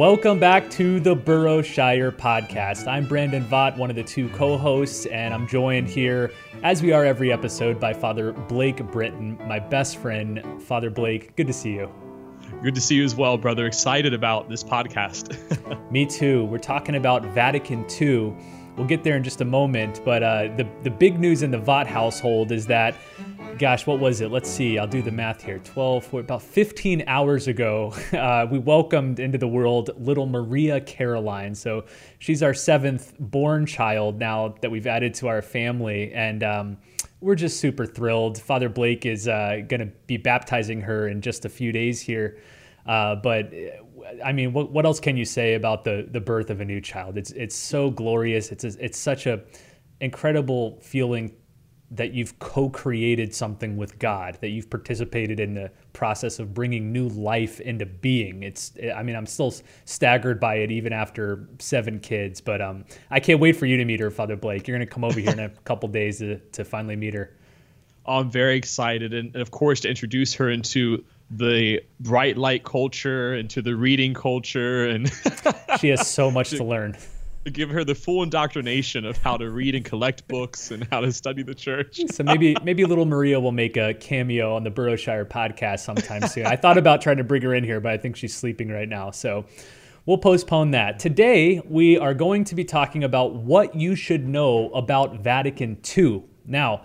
Welcome back to the Burrowshire podcast. I'm Brandon Vogt, one of the two co hosts, and I'm joined here, as we are every episode, by Father Blake Britton, my best friend. Father Blake, good to see you. Good to see you as well, brother. Excited about this podcast. Me too. We're talking about Vatican II. We'll get there in just a moment, but uh, the, the big news in the Vogt household is that gosh, what was it? Let's see. I'll do the math here. 12, 14, about 15 hours ago, uh, we welcomed into the world little Maria Caroline. So she's our seventh born child now that we've added to our family. And um, we're just super thrilled. Father Blake is uh, going to be baptizing her in just a few days here. Uh, but uh, I mean, what, what else can you say about the the birth of a new child? It's it's so glorious. It's it's such a incredible feeling that you've co-created something with God, that you've participated in the process of bringing new life into being. It's, I mean, I'm still staggered by it even after seven kids, but um, I can't wait for you to meet her, Father Blake. You're going to come over here in a couple days to, to finally meet her. I'm very excited, and, and of course to introduce her into the bright light culture, into the reading culture, and she has so much to learn give her the full indoctrination of how to read and collect books and how to study the church. so maybe maybe little Maria will make a cameo on the Burrowshire podcast sometime soon. I thought about trying to bring her in here, but I think she's sleeping right now. So we'll postpone that. Today we are going to be talking about what you should know about Vatican II. Now,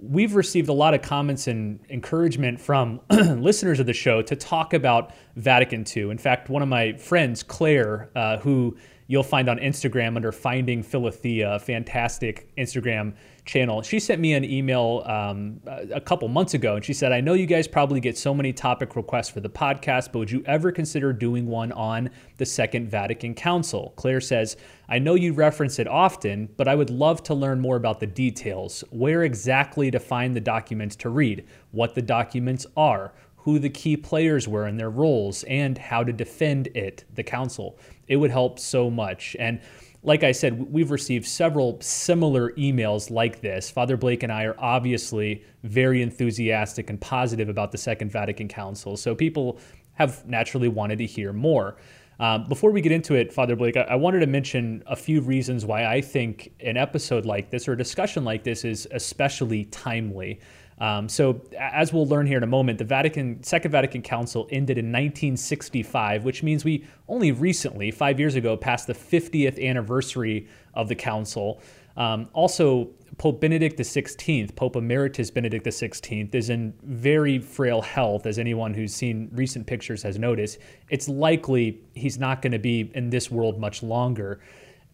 we've received a lot of comments and encouragement from listeners of the show to talk about Vatican II. In fact, one of my friends, Claire, uh, who you'll find on Instagram under Finding Philothea, a fantastic Instagram channel. She sent me an email um, a couple months ago, and she said, I know you guys probably get so many topic requests for the podcast, but would you ever consider doing one on the Second Vatican Council? Claire says, I know you reference it often, but I would love to learn more about the details. Where exactly to find the documents to read, what the documents are, who the key players were and their roles, and how to defend it, the council. It would help so much. And like I said, we've received several similar emails like this. Father Blake and I are obviously very enthusiastic and positive about the Second Vatican Council, so people have naturally wanted to hear more. Um, before we get into it, Father Blake, I, I, wanted to mention a few reasons why I think an episode like this or a discussion like this is especially timely. Um, so, as we'll learn here in a moment, the Vatican Second Vatican Council ended in 1965, which means we only recently, five years ago, passed the 50th anniversary of the council. Um, also, Pope Benedict XVI, Pope Emeritus Benedict XVI, is in very frail health, as anyone who's seen recent pictures has noticed. It's likely he's not going to be in this world much longer.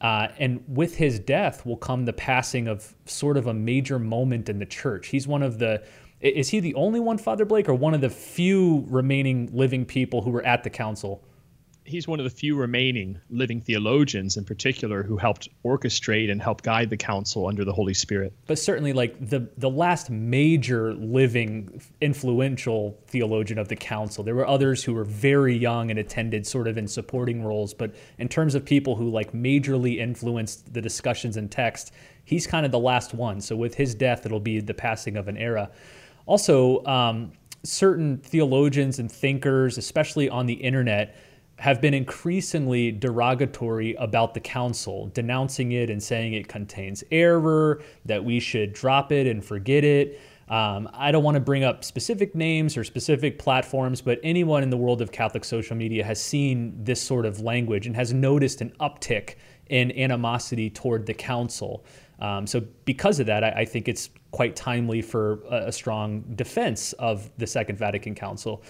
Uh, and with his death will come the passing of sort of a major moment in the church. He's one of the, is he the only one, Father Blake, or one of the few remaining living people who were at the council? He's one of the few remaining living theologians in particular who helped orchestrate and help guide the council under the Holy Spirit. But certainly like the the last major living influential theologian of the council. There were others who were very young and attended sort of in supporting roles, but in terms of people who like majorly influenced the discussions and text, he's kind of the last one. So with his death it'll be the passing of an era. Also, um, certain theologians and thinkers, especially on the internet, have been increasingly derogatory about the council, denouncing it and saying it contains error, that we should drop it and forget it. Um, I don't want to bring up specific names or specific platforms, but anyone in the world of Catholic social media has seen this sort of language and has noticed an uptick in animosity toward the council. Um, so, because of that, I, I, think it's quite timely for a, a, strong defense of the Second Vatican Council.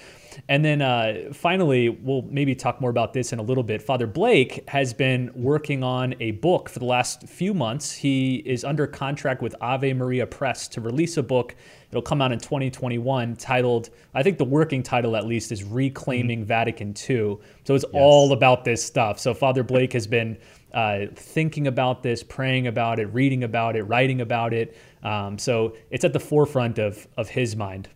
And then uh, finally, we'll maybe talk more about this in a little bit. Father Blake has been working on a book for the last few months. He is under contract with Ave Maria Press to release a book. It'll come out in 2021 titled, I think the working title at least is Reclaiming mm-hmm. Vatican II. So it's yes. all about this stuff. So Father Blake has been uh, thinking about this, praying about it, reading about it, writing about it. Um, so it's at the forefront of, of his mind.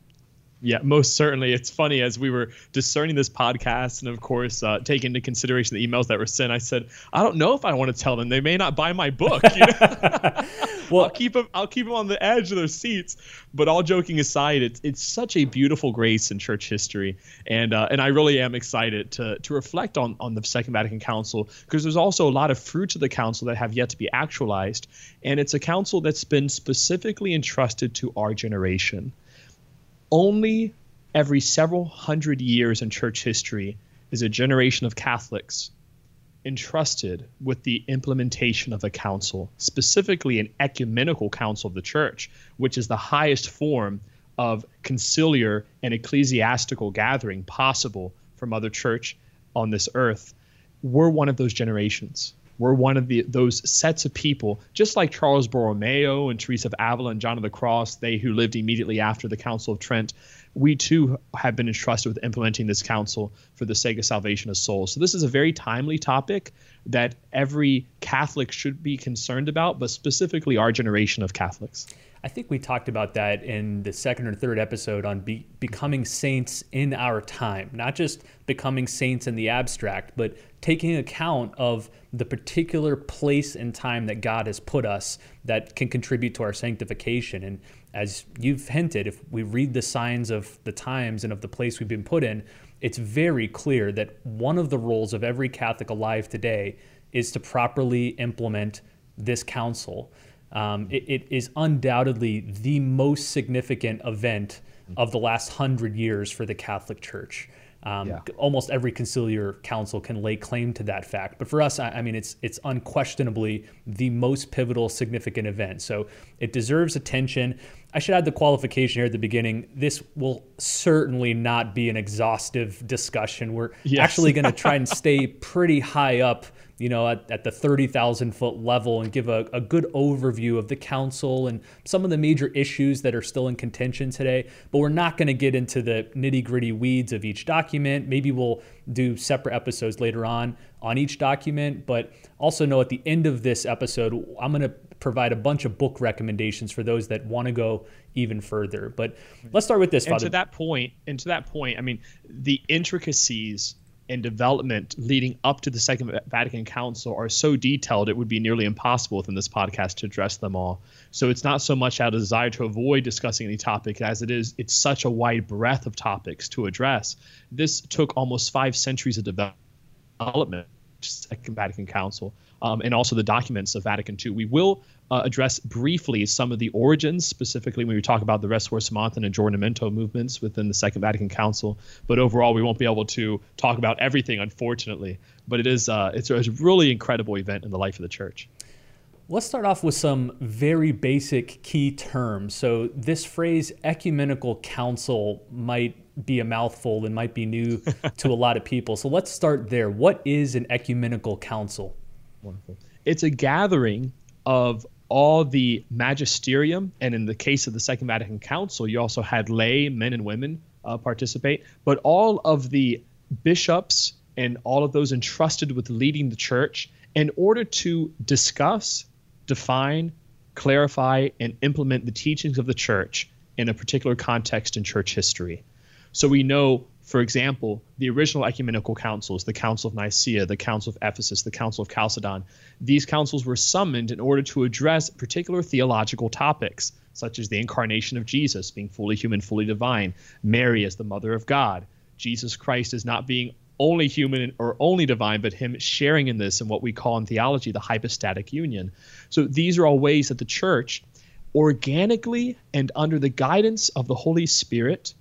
Yeah, most certainly. It's funny as we were discerning this podcast, and of course, uh, taking into consideration the emails that were sent. I said, I don't know if I want to tell them. They may not buy my book. You know? well, I'll keep them. I'll keep them on the edge of their seats. But all joking aside, it's it's such a beautiful grace in church history, and uh, and I really am excited to to reflect on on the Second Vatican Council because there's also a lot of fruits of the council that have yet to be actualized, and it's a council that's been specifically entrusted to our generation only every several hundred years in church history is a generation of Catholics entrusted with the implementation of a council, specifically an ecumenical council of the church, which is the highest form of conciliar and ecclesiastical gathering possible from other church on this earth. We're one of those generations. We're one of the those sets of people, just like Charles Borromeo and Teresa of Avila and John of the Cross, they who lived immediately after the Council of Trent. We too have been entrusted with implementing this council for the sake of salvation of souls. So this is a very timely topic that every Catholic should be concerned about, but specifically our generation of Catholics. I think we talked about that in the second or third episode on be, becoming saints in our time, not just becoming saints in the abstract, but taking account of the particular place and time that God has put us that can contribute to our sanctification. And as you've hinted, if we read the signs of the times and of the place we've been put in, it's very clear that one of the roles of every Catholic alive today is to properly implement this council. Um, it, it is undoubtedly the most significant event of the last hundred years for the Catholic Church. Um, yeah. Almost every conciliar council can lay claim to that fact, but for us, I, I, mean, it's it's unquestionably the most pivotal, significant event. So it deserves attention. I should add the qualification here at the beginning. This will certainly not be an exhaustive discussion. We're yes. actually going to try and stay pretty high up you know, at, at the 30,000 foot level and give a, a good overview of the council and some of the major issues that are still in contention today. But we're not going to get into the nitty gritty weeds of each document. Maybe we'll do separate episodes later on on each document. But also know at the end of this episode, I'm going to provide a bunch of book recommendations for those that want to go even further. But let's start with this. And Father. to that point, and to that point, I mean, the intricacies and development leading up to the Second Vatican Council are so detailed it would be nearly impossible within this podcast to address them all. So it's not so much out of desire to avoid discussing any topic as it is it's such a wide breadth of topics to address. This took almost five centuries of development, Second Vatican Council, um, and also the documents of Vatican II. We will uh, address briefly some of the origins, specifically when we talk about the Ressourcement and Aggiornamento movements within the Second Vatican Council. But overall, we won't be able to talk about everything, unfortunately. But it is uh, it's a really incredible event in the life of the church. Let's start off with some very basic key terms. So, this phrase ecumenical council might be a mouthful and might be new to a lot of people. So, let's start there. What is an ecumenical council? Wonderful. It's a gathering of all the magisterium, and in the case of the Second Vatican Council, you also had lay men and women uh, participate, but all of the bishops and all of those entrusted with leading the church in order to discuss, define, clarify, and implement the teachings of the church in a particular context in church history. So we know for example, the original ecumenical councils, the Council of Nicaea, the Council of Ephesus, the Council of Chalcedon, these councils were summoned in order to address particular theological topics, such as the incarnation of Jesus being fully human, fully divine, Mary as the mother of God, Jesus Christ as not being only human or only divine, but him sharing in this in what we call in theology the hypostatic union. So these are all ways that the church, organically and under the guidance of the Holy Spirit,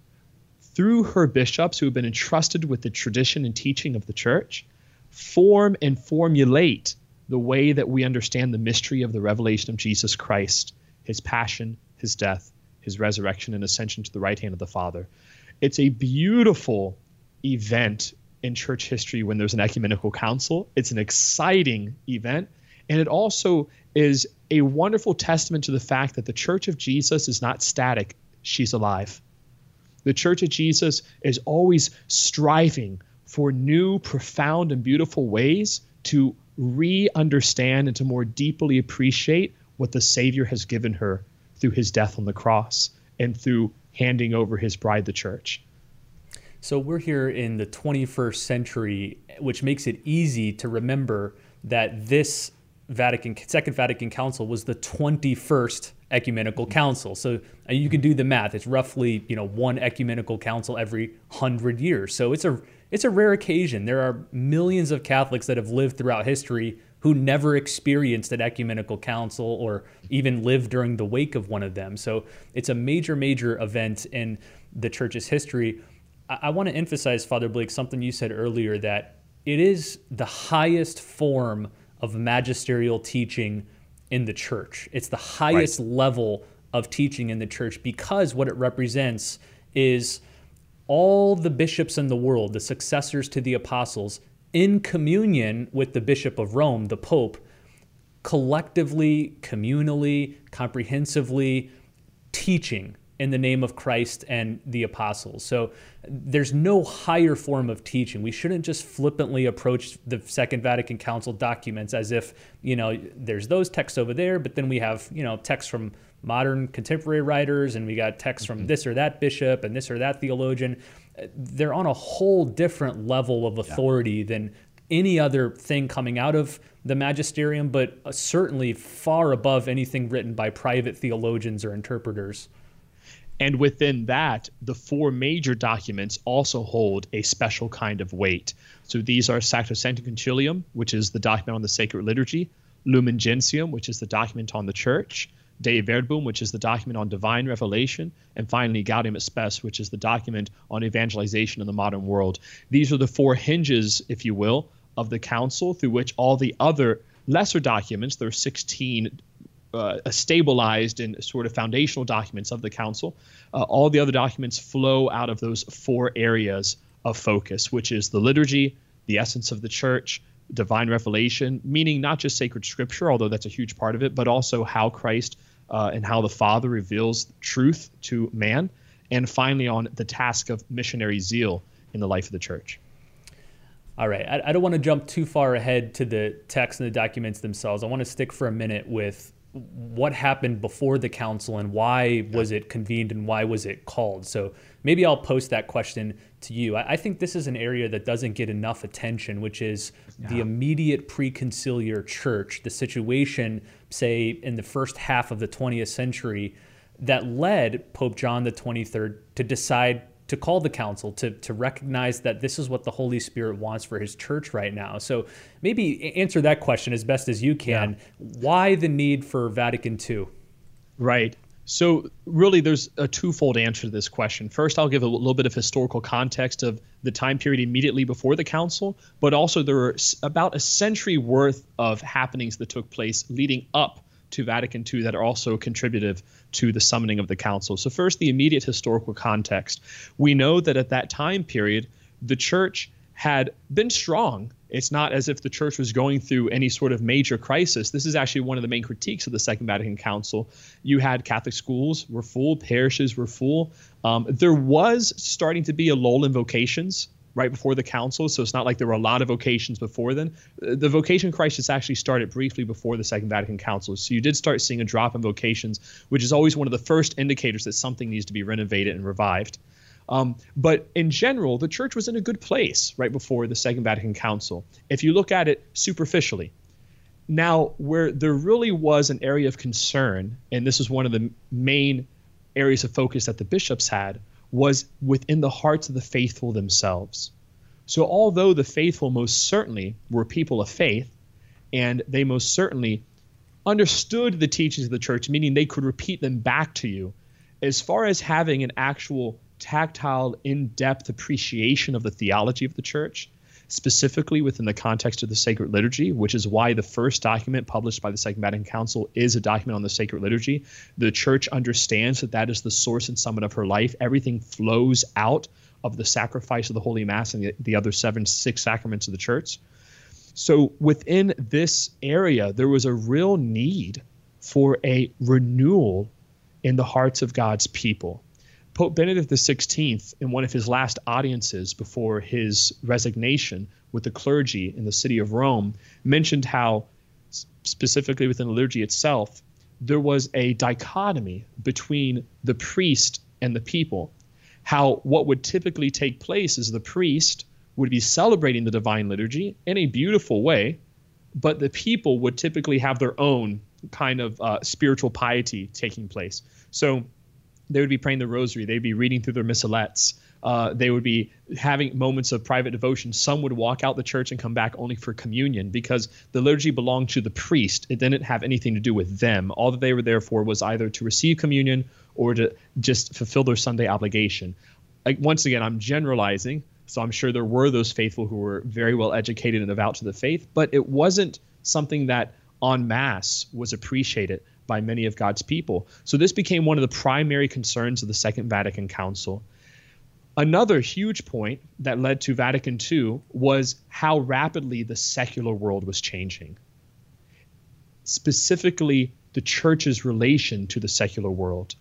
through her bishops who have been entrusted with the tradition and teaching of the church, form and formulate the way that we understand the mystery of the revelation of Jesus Christ, his passion, his death, his resurrection, and ascension to the right hand of the Father. It's a beautiful event in church history when there's an ecumenical council. It's an exciting event. And it also is a wonderful testament to the fact that the church of Jesus is not static, she's alive. The Church of Jesus is always striving for new, profound, and beautiful ways to re understand and to more deeply appreciate what the Savior has given her through his death on the cross and through handing over his bride, the church. So we're here in the 21st century, which makes it easy to remember that this Vatican Second Vatican Council was the 21st ecumenical council. So you can do the math. It's roughly you know one ecumenical council every hundred years. So it's a it's a rare occasion. There are millions of Catholics that have lived throughout history who never experienced an ecumenical council or even lived during the wake of one of them. So it's a major, major event in the church's history. I, I want to emphasize, Father Blake, something you said earlier that it is the highest form of magisterial teaching in the church. It's the highest right. level of teaching in the church because what it represents is all the bishops in the world, the successors to the apostles, in communion with the Bishop of Rome, the Pope, collectively, communally, comprehensively teaching in the name of Christ and the apostles. So there's no higher form of teaching. We shouldn't just flippantly approach the Second Vatican Council documents as if, you know, there's those texts over there, but then we have, you know, texts from modern contemporary writers and we got texts from mm-hmm. this or that bishop and this or that theologian. They're on a whole different level of authority yeah. than any other thing coming out of the magisterium, but certainly far above anything written by private theologians or interpreters. And within that, the four major documents also hold a special kind of weight. So these are Sacrosanctum Concilium, which is the document on the sacred liturgy, Lumen Gentium, which is the document on the church, Dei Verbum, which is the document on divine revelation, and finally Gaudium et Spes, which is the document on evangelization in the modern world. These are the four hinges, if you will, of the council through which all the other lesser documents, there are 16 uh, stabilized and sort of foundational documents of the council. Uh, all the other documents flow out of those four areas of focus, which is the liturgy, the essence of the church, divine revelation, meaning not just sacred scripture, although that's a huge part of it, but also how Christ uh, and how the Father reveals truth to man, and finally on the task of missionary zeal in the life of the church. All right, I, I don't want to jump too far ahead to the text and the documents themselves. I want to stick for a minute with what happened before the council and why was it convened and why was it called? So maybe I'll post that question to you. I, I think this is an area that doesn't get enough attention, which is yeah. the immediate preconciliar church, the situation, say, in the first half of the 20th century that led Pope John the 23rd to decide to call the council to to recognize that this is what the Holy Spirit wants for His church right now. So maybe answer that question as best as you can. Yeah. Why the need for Vatican II? Right. So really, there's a twofold answer to this question. First, I'll give a little bit of historical context of the time period immediately before the council, but also there are about a century worth of happenings that took place leading up to Vatican II that are also contributive to the summoning of the council. So, first, the immediate historical context. We know that at that time period, the church had been strong. It's not as if the church was going through any sort of major crisis. This is actually one of the main critiques of the Second Vatican Council. You had Catholic schools were full, parishes were full. Um, there was starting to be a lull in vocations right before the council, so it's not like there were a lot of vocations before then. The vocation crisis actually started briefly before the Second Vatican Council, so you did start seeing a drop in vocations, which is always one of the first indicators that something needs to be renovated and revived. Um, but in general, the church was in a good place right before the Second Vatican Council. If you look at it superficially, now where there really was an area of concern, and this is one of the main areas of focus that the bishops had, was within the hearts of the faithful themselves. So, although the faithful most certainly were people of faith, and they most certainly understood the teachings of the church, meaning they could repeat them back to you, as far as having an actual tactile, in depth appreciation of the theology of the church, specifically within the context of the sacred liturgy, which is why the first document published by the Second Vatican Council is a document on the sacred liturgy. The church understands that that is the source and summit of her life. Everything flows out of the sacrifice of the Holy Mass and the, the other seven, six sacraments of the church. So within this area, there was a real need for a renewal in the hearts of God's people. Pope Benedict XVI, in one of his last audiences before his resignation with the clergy in the city of Rome, mentioned how, specifically within the liturgy itself, there was a dichotomy between the priest and the people. How what would typically take place is the priest would be celebrating the divine liturgy in a beautiful way, but the people would typically have their own kind of uh, spiritual piety taking place. So they would be praying the rosary, they'd be reading through their missalettes, uh, they would be having moments of private devotion. Some would walk out the church and come back only for communion because the liturgy belonged to the priest. It didn't have anything to do with them. All that they were there for was either to receive communion or to just fulfill their Sunday obligation. Like, once again, I'm generalizing, so I'm sure there were those faithful who were very well educated and devout to the faith, but it wasn't something that en masse was appreciated by many of God's people. So this became one of the primary concerns of the Second Vatican Council. Another huge point that led to Vatican II was how rapidly the secular world was changing. Specifically, the church's relation to the secular world.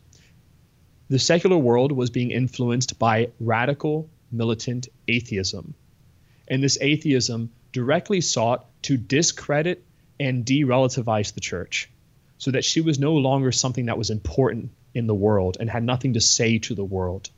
The secular world was being influenced by radical, militant atheism. And this atheism directly sought to discredit and de relativize the church so that she was no longer something that was important in the world and had nothing to say to the world.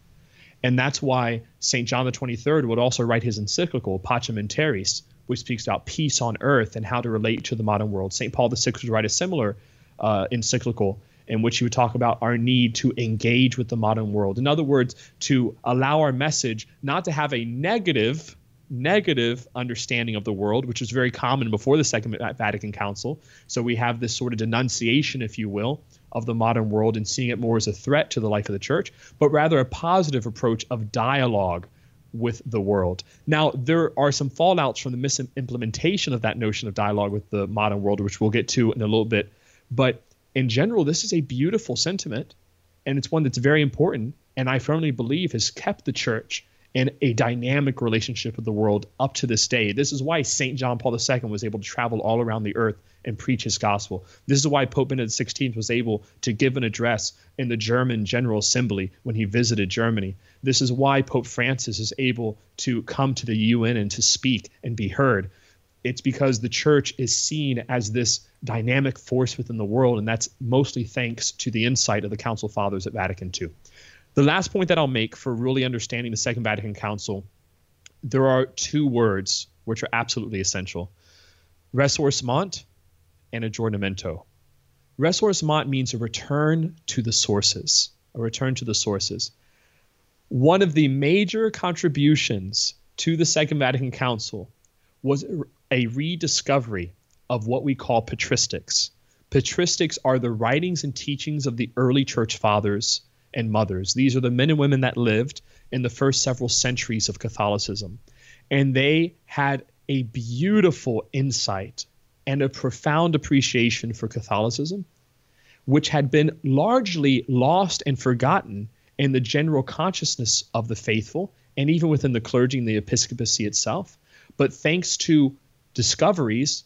And that's why St. John the 23rd would also write his encyclical, Pacem in Terris, which speaks about peace on earth and how to relate to the modern world. St. Paul VI would write a similar uh, encyclical in which he would talk about our need to engage with the modern world. In other words, to allow our message not to have a negative negative understanding of the world, which was very common before the Second Vatican Council. So we have this sort of denunciation, if you will, of the modern world and seeing it more as a threat to the life of the church, but rather a positive approach of dialogue with the world. Now, there are some fallouts from the misimplementation of that notion of dialogue with the modern world, which we'll get to in a little bit. But in general, this is a beautiful sentiment, and it's one that's very important, and I firmly believe has kept the church in a dynamic relationship with the world up to this day. This is why St. John Paul II was able to travel all around the earth and preach his gospel. This is why Pope Benedict XVI was able to give an address in the German General Assembly when he visited Germany. This is why Pope Francis is able to come to the UN and to speak and be heard. It's because the church is seen as this dynamic force within the world, and that's mostly thanks to the insight of the Council Fathers at Vatican II. The last point that I'll make for really understanding the Second Vatican Council, there are two words which are absolutely essential ressourcement and aggiornamento. Ressourcement means a return to the sources, a return to the sources. One of the major contributions to the Second Vatican Council was a rediscovery of what we call patristics. Patristics are the writings and teachings of the early church fathers and mothers. These are the men and women that lived in the first several centuries of Catholicism. And they had a beautiful insight and a profound appreciation for Catholicism, which had been largely lost and forgotten in the general consciousness of the faithful and even within the clergy and the episcopacy itself. But thanks to discoveries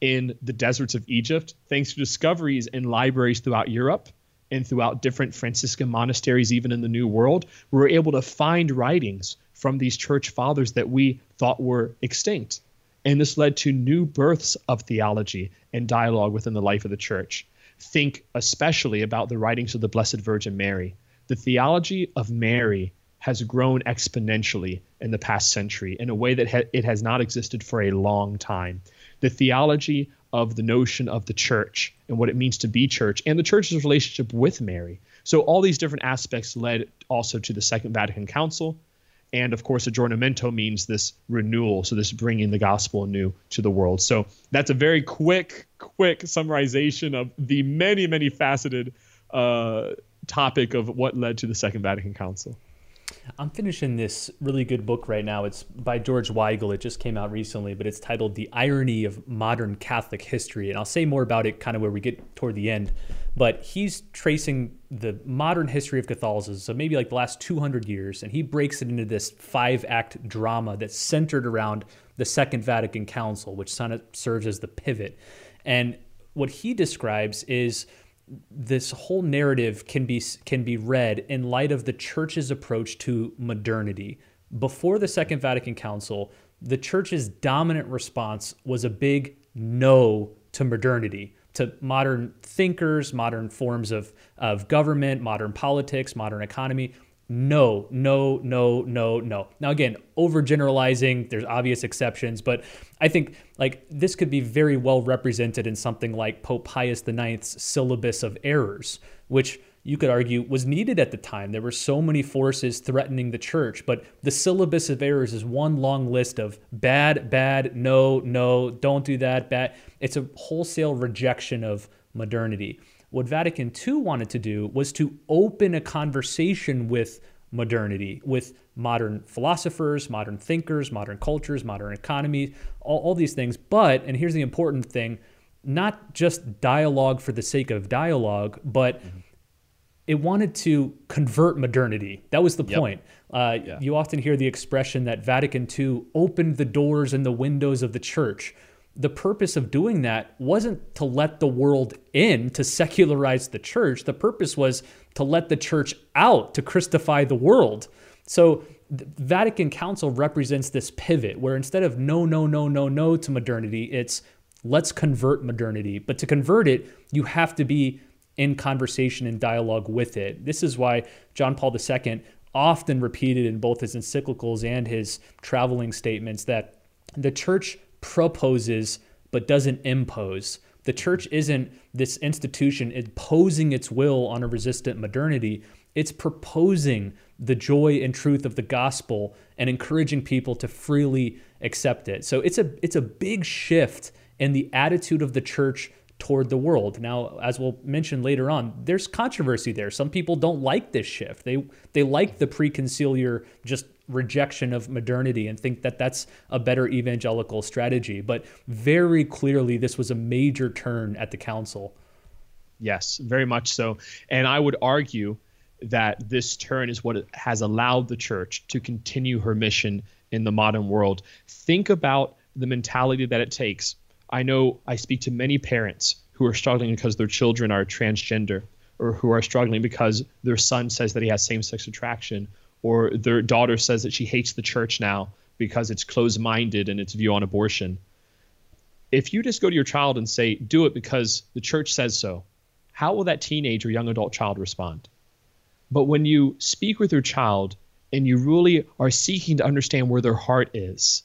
in the deserts of Egypt, thanks to discoveries in libraries throughout Europe, and throughout different Franciscan monasteries, even in the New World, we were able to find writings from these church fathers that we thought were extinct. And this led to new births of theology and dialogue within the life of the church. Think especially about the writings of the Blessed Virgin Mary. The theology of Mary has grown exponentially in the past century in a way that ha- it has not existed for a long time. The theology of the notion of the church and what it means to be church and the church's relationship with Mary. So all these different aspects led also to the Second Vatican Council. And of course, aggiornamento means this renewal, so this bringing the gospel anew to the world. So that's a very quick, quick summarization of the many, many faceted uh, topic of what led to the Second Vatican Council. I'm finishing this really good book right now. It's by George Weigel. It just came out recently, but it's titled The Irony of Modern Catholic History. And I'll say more about it kind of where we get toward the end. But he's tracing the modern history of Catholicism, so maybe like the last 200 years, and he breaks it into this five act drama that's centered around the Second Vatican Council, which kind of serves as the pivot. And what he describes is this whole narrative can be can be read in light of the church's approach to modernity. Before the Second Vatican Council, the church's dominant response was a big no to modernity, to modern thinkers, modern forms of, of government, modern politics, modern economy. No, no, no, no, no. Now, again, overgeneralizing, there's obvious exceptions, but I think like this could be very well represented in something like Pope Pius IX's syllabus of errors, which you could argue was needed at the time. There were so many forces threatening the church, but the syllabus of errors is one long list of bad, bad, no, no, don't do that, bad. It's a wholesale rejection of modernity. What Vatican II wanted to do was to open a conversation with modernity, with modern philosophers, modern thinkers, modern cultures, modern economies, all, all these things. But, and here's the important thing, not just dialogue for the sake of dialogue, but mm-hmm. it wanted to convert modernity. That was the yep. point. Uh, yeah. You often hear the expression that Vatican II opened the doors and the windows of the church the purpose of doing that wasn't to let the world in, to secularize the church. The purpose was to let the church out, to Christify the world. So the Vatican Council represents this pivot where instead of no, no, no, no, no to modernity, it's let's convert modernity. But to convert it, you have to be in conversation and dialogue with it. This is why John Paul II often repeated in both his encyclicals and his traveling statements that the church proposes but doesn't impose. The church isn't this institution imposing its will on a resistant modernity. It's proposing the joy and truth of the gospel and encouraging people to freely accept it. So it's a it's a big shift in the attitude of the church toward the world. Now, as we'll mention later on, there's controversy there. Some people don't like this shift. They they like the preconciliar just rejection of modernity and think that that's a better evangelical strategy. But very clearly, this was a major turn at the council. Yes, very much so. And I would argue that this turn is what has allowed the church to continue her mission in the modern world. Think about the mentality that it takes. I know I speak to many parents who are struggling because their children are transgender or who are struggling because their son says that he has same sex attraction or their daughter says that she hates the church now because it's closed minded in its view on abortion. If you just go to your child and say, do it because the church says so, how will that teenage or young adult child respond? But when you speak with your child and you really are seeking to understand where their heart is,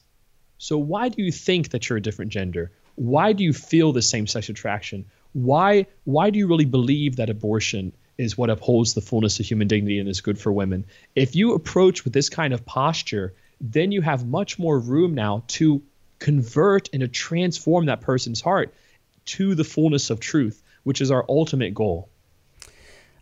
so why do you think that you're a different gender? Why do you feel the same sex attraction? Why why do you really believe that abortion is what upholds the fullness of human dignity and is good for women. If you approach with this kind of posture, then you have much more room now to convert and to transform that person's heart to the fullness of truth, which is our ultimate goal.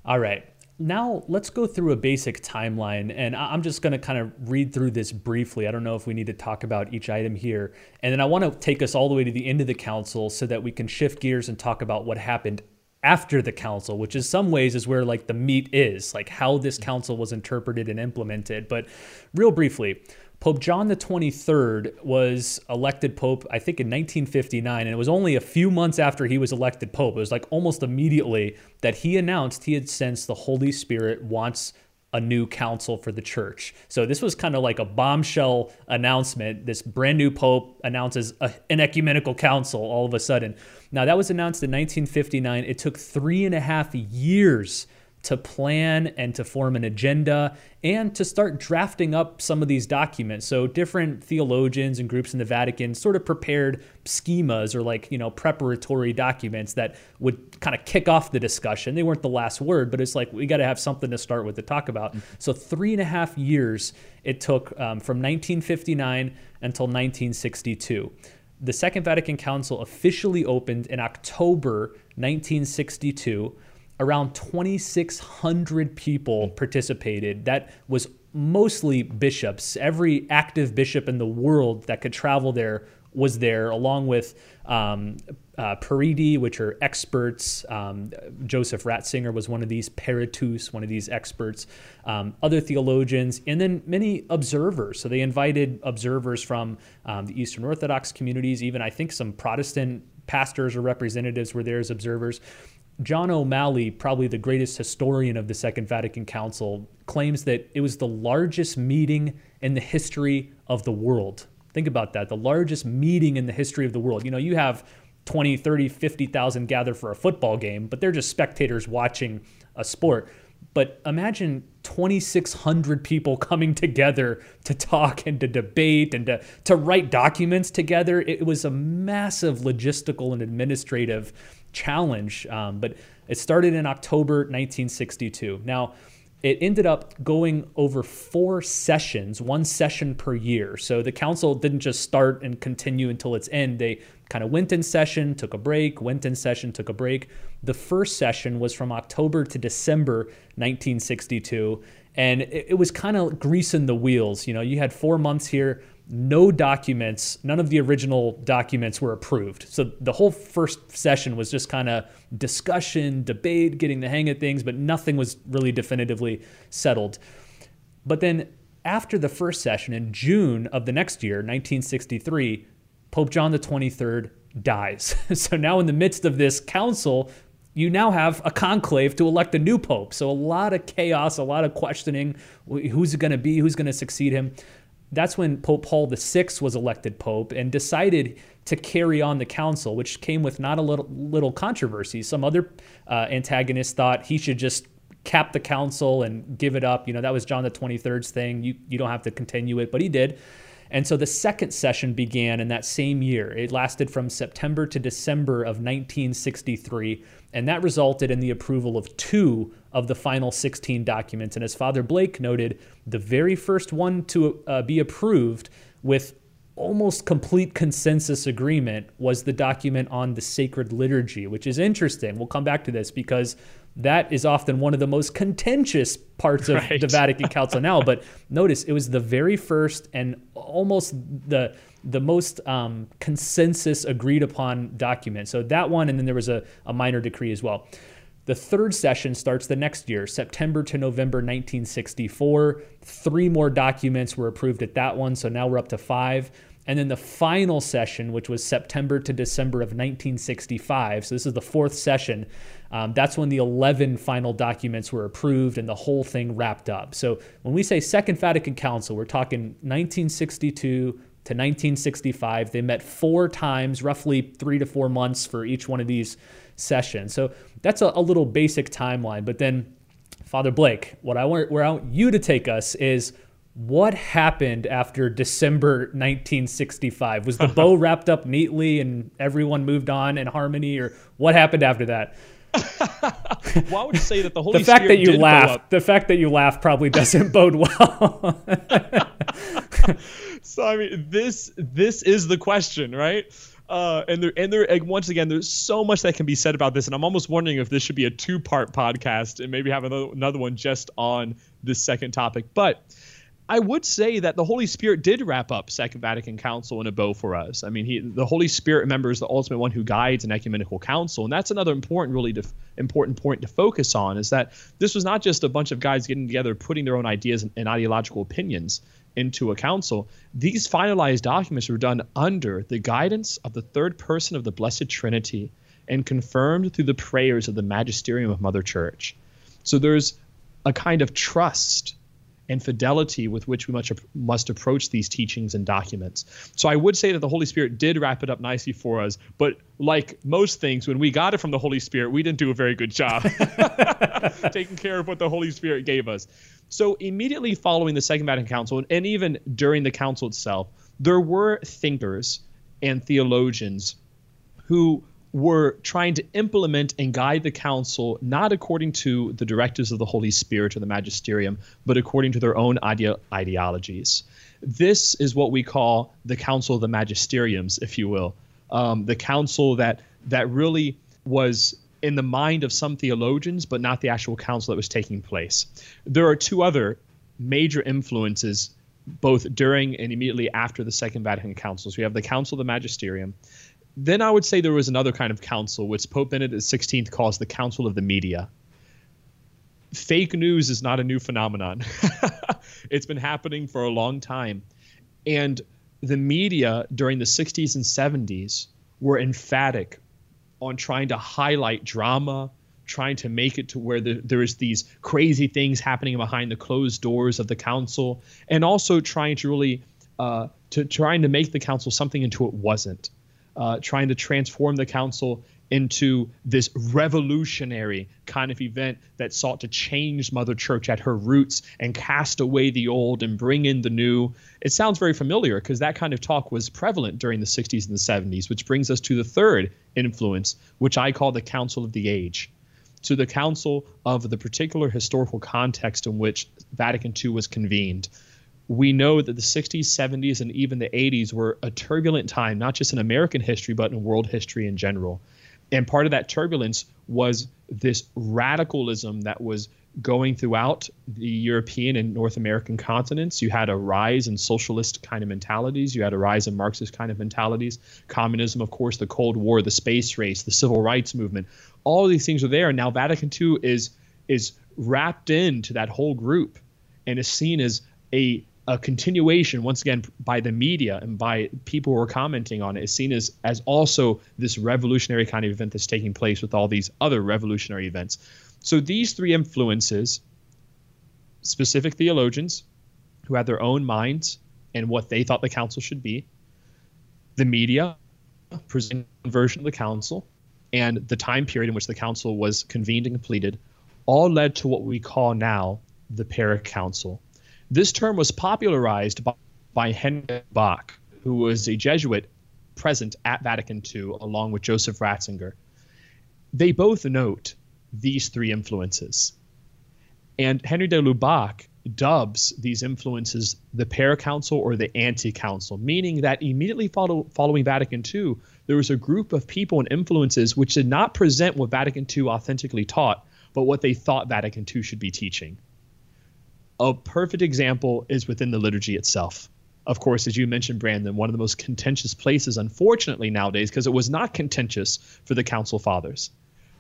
All right. Now let's go through a basic timeline, and I'm just going to kind of read through this briefly. I don't know if we need to talk about each item here. And then I want to take us all the way to the end of the council so that we can shift gears and talk about what happened after the council, which in some ways is where like the meat is, like how this council was interpreted and implemented. But real briefly, Pope John the 23rd was elected pope, I think in 1959, and it was only a few months after he was elected pope. It was like almost immediately that he announced he had sensed the Holy Spirit wants a new council for the church. So this was kind of like a bombshell announcement. This brand new pope announces a, an ecumenical council all of a sudden. Now that was announced in 1959. It took three and a half years to plan and to form an agenda and to start drafting up some of these documents. So different theologians and groups in the Vatican sort of prepared schemas or like, you know, preparatory documents that would kind of kick off the discussion. They weren't the last word, but it's like we got to have something to start with to talk about. Mm-hmm. So three and a half years it took um, from 1959 until 1962. The Second Vatican Council officially opened in October 1962 around 2,600 people participated. That was mostly bishops. Every active bishop in the world that could travel there was there, along with um, uh, periti, which are experts. Um, Joseph Ratzinger was one of these, Peritus, one of these experts, um, other theologians, and then many observers. So they invited observers from um, the Eastern Orthodox communities, even I think some Protestant pastors or representatives were there as observers. John O'Malley, probably the greatest historian of the Second Vatican Council, claims that it was the largest meeting in the history of the world. Think about that the largest meeting in the history of the world. You know, you have 20, 30, 50,000 gather for a football game, but they're just spectators watching a sport. But imagine 2,600 people coming together to talk and to debate and to, to write documents together. It was a massive logistical and administrative challenge. Um, but it started in October 1962. Now, it ended up going over four sessions, one session per year. So the council didn't just start and continue until its end. They kind of went in session, took a break, went in session, took a break. The first session was from October to December 1962, and it, it was kind of greasing the wheels. You know, you had four months here no documents, none of the original documents were approved. So the whole first session was just kind of discussion, debate, getting the hang of things, but nothing was really definitively settled. But then after the first session in June of the next year, 1963, Pope John the 23rd dies. so now in the midst of this council, you now have a conclave to elect a new pope. So a lot of chaos, a lot of questioning. Who's going to be? Who's going to succeed him? That's when Pope Paul VI was elected pope and decided to carry on the council, which came with not a little, little controversy. Some other uh, antagonists thought he should just cap the council and give it up. You know, that was John the 23rd's thing. You, you don't have to continue it, but he did. And so the second session began in that same year. It lasted from September to December of 1963, and that resulted in the approval of two of the final 16 documents. And as Father Blake noted, the very first one to uh, be approved with almost complete consensus agreement was the document on the sacred liturgy, which is interesting. We'll come back to this because that is often one of the most contentious parts of right. the Vatican Council now. But notice it was the very first and almost the the most um, consensus agreed upon document. So that one, and then there was a, a minor decree as well. The third session starts the next year, September to November 1964. Three more documents were approved at that one, so now we're up to five. And then the final session, which was September to December of 1965, so this is the fourth session, um, that's when the 11 final documents were approved and the whole thing wrapped up. So when we say Second Vatican Council, we're talking 1962 to 1965. They met four times, roughly three to four months for each one of these sessions. So that's a, a little basic timeline. But then, Father Blake, what I want, where I want you to take us is what happened after December 1965? Was the bow wrapped up neatly and everyone moved on in harmony, or what happened after that? I would say that the Holy the fact Spirit that you laugh, the fact that you laugh probably doesn't bode well. so I mean, this this is the question, right? Uh, and there, and there, and once again, there's so much that can be said about this, and I'm almost wondering if this should be a two-part podcast and maybe have another, another one just on this second topic. But I would say that the Holy Spirit did wrap up Second Vatican Council in a bow for us. I mean, he, the Holy Spirit, remember, is the ultimate one who guides an ecumenical council, and that's another important, really to, important point to focus on is that this was not just a bunch of guys getting together, putting their own ideas and, and ideological opinions into a council. These finalized documents were done under the guidance of the third person of the Blessed Trinity and confirmed through the prayers of the magisterium of Mother Church. So there's a kind of trust and fidelity with which we much, must approach these teachings and documents. So I would say that the Holy Spirit did wrap it up nicely for us, but like most things, when we got it from the Holy Spirit, we didn't do a very good job taking care of what the Holy Spirit gave us. So immediately following the Second Vatican Council, and even during the council itself, there were thinkers and theologians who were trying to implement and guide the council not according to the directives of the Holy Spirit or the magisterium, but according to their own ide- ideologies. This is what we call the council of the magisteriums, if you will, um, the council that that really was in the mind of some theologians, but not the actual council that was taking place. There are two other major influences both during and immediately after the Second Vatican Council. So we have the Council of the Magisterium, then I would say there was another kind of council, which Pope Benedict XVI calls the Council of the Media. Fake news is not a new phenomenon. it's been happening for a long time. And the media during the 60s and 70s were emphatic on trying to highlight drama, trying to make it to where the, there's these crazy things happening behind the closed doors of the council, and also trying to really uh, to trying to make the council something into it wasn't uh, trying to transform the council into this revolutionary kind of event that sought to change Mother Church at her roots and cast away the old and bring in the new. It sounds very familiar because that kind of talk was prevalent during the 60s and the 70s, which brings us to the third influence, which I call the Council of the Age. To the council of the particular historical context in which Vatican II was convened we know that the 60s, 70s, and even the 80s were a turbulent time, not just in American history, but in world history in general. And part of that turbulence was this radicalism that was going throughout the European and North American continents. You had a rise in socialist kind of mentalities. You had a rise in Marxist kind of mentalities. Communism, of course, the Cold War, the space race, the civil rights movement. All these things are there. And now Vatican II is is wrapped into that whole group and is seen as a a continuation once again by the media and by people who are commenting on it is seen as as also this revolutionary kind of event that's taking place with all these other revolutionary events. So these three influences specific theologians who had their own minds and what they thought the council should be the media presenting version of the council and the time period in which the council was convened and completed all led to what we call now the Paracouncil this term was popularized by, by Henry Bach, who was a Jesuit present at Vatican II, along with Joseph Ratzinger. They both note these three influences. And Henri de Lubac dubs these influences the paracouncil or the anti-council, meaning that immediately follow, following Vatican II, there was a group of people and influences which did not present what Vatican II authentically taught, but what they thought Vatican II should be teaching a perfect example is within the liturgy itself. Of course, as you mentioned, Brandon, one of the most contentious places, unfortunately, nowadays, because it was not contentious for the Council Fathers,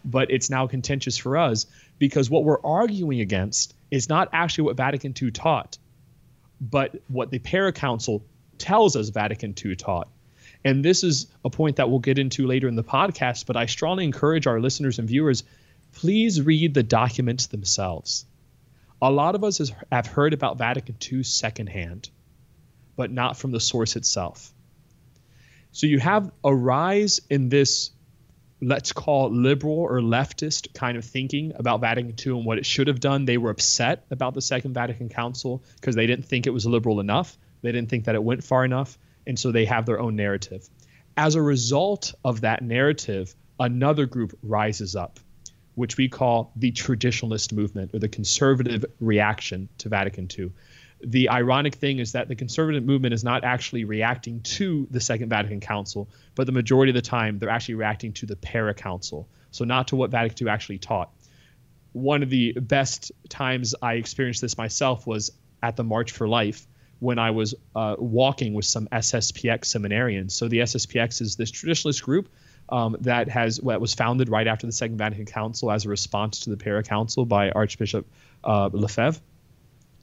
but it's now contentious for us because what we're arguing against is not actually what Vatican II taught, but what the Paracouncil tells us Vatican II taught. And this is a point that we'll get into later in the podcast, but I strongly encourage our listeners and viewers please read the documents themselves a lot of us have heard about Vatican II secondhand, but not from the source itself. So you have a rise in this, let's call liberal or leftist kind of thinking about Vatican II and what it should have done. They were upset about the Second Vatican Council because they didn't think it was liberal enough. They didn't think that it went far enough. And so they have their own narrative. As a result of that narrative, another group rises up which we call the traditionalist movement or the conservative reaction to Vatican II. The ironic thing is that the conservative movement is not actually reacting to the Second Vatican Council, but the majority of the time they're actually reacting to the Para Council, so not to what Vatican II actually taught. One of the best times I experienced this myself was at the March for Life when I was uh, walking with some SSPX seminarians. So the SSPX is this traditionalist group um, that has that was founded right after the Second Vatican Council as a response to the Para Council by Archbishop uh, Lefebvre.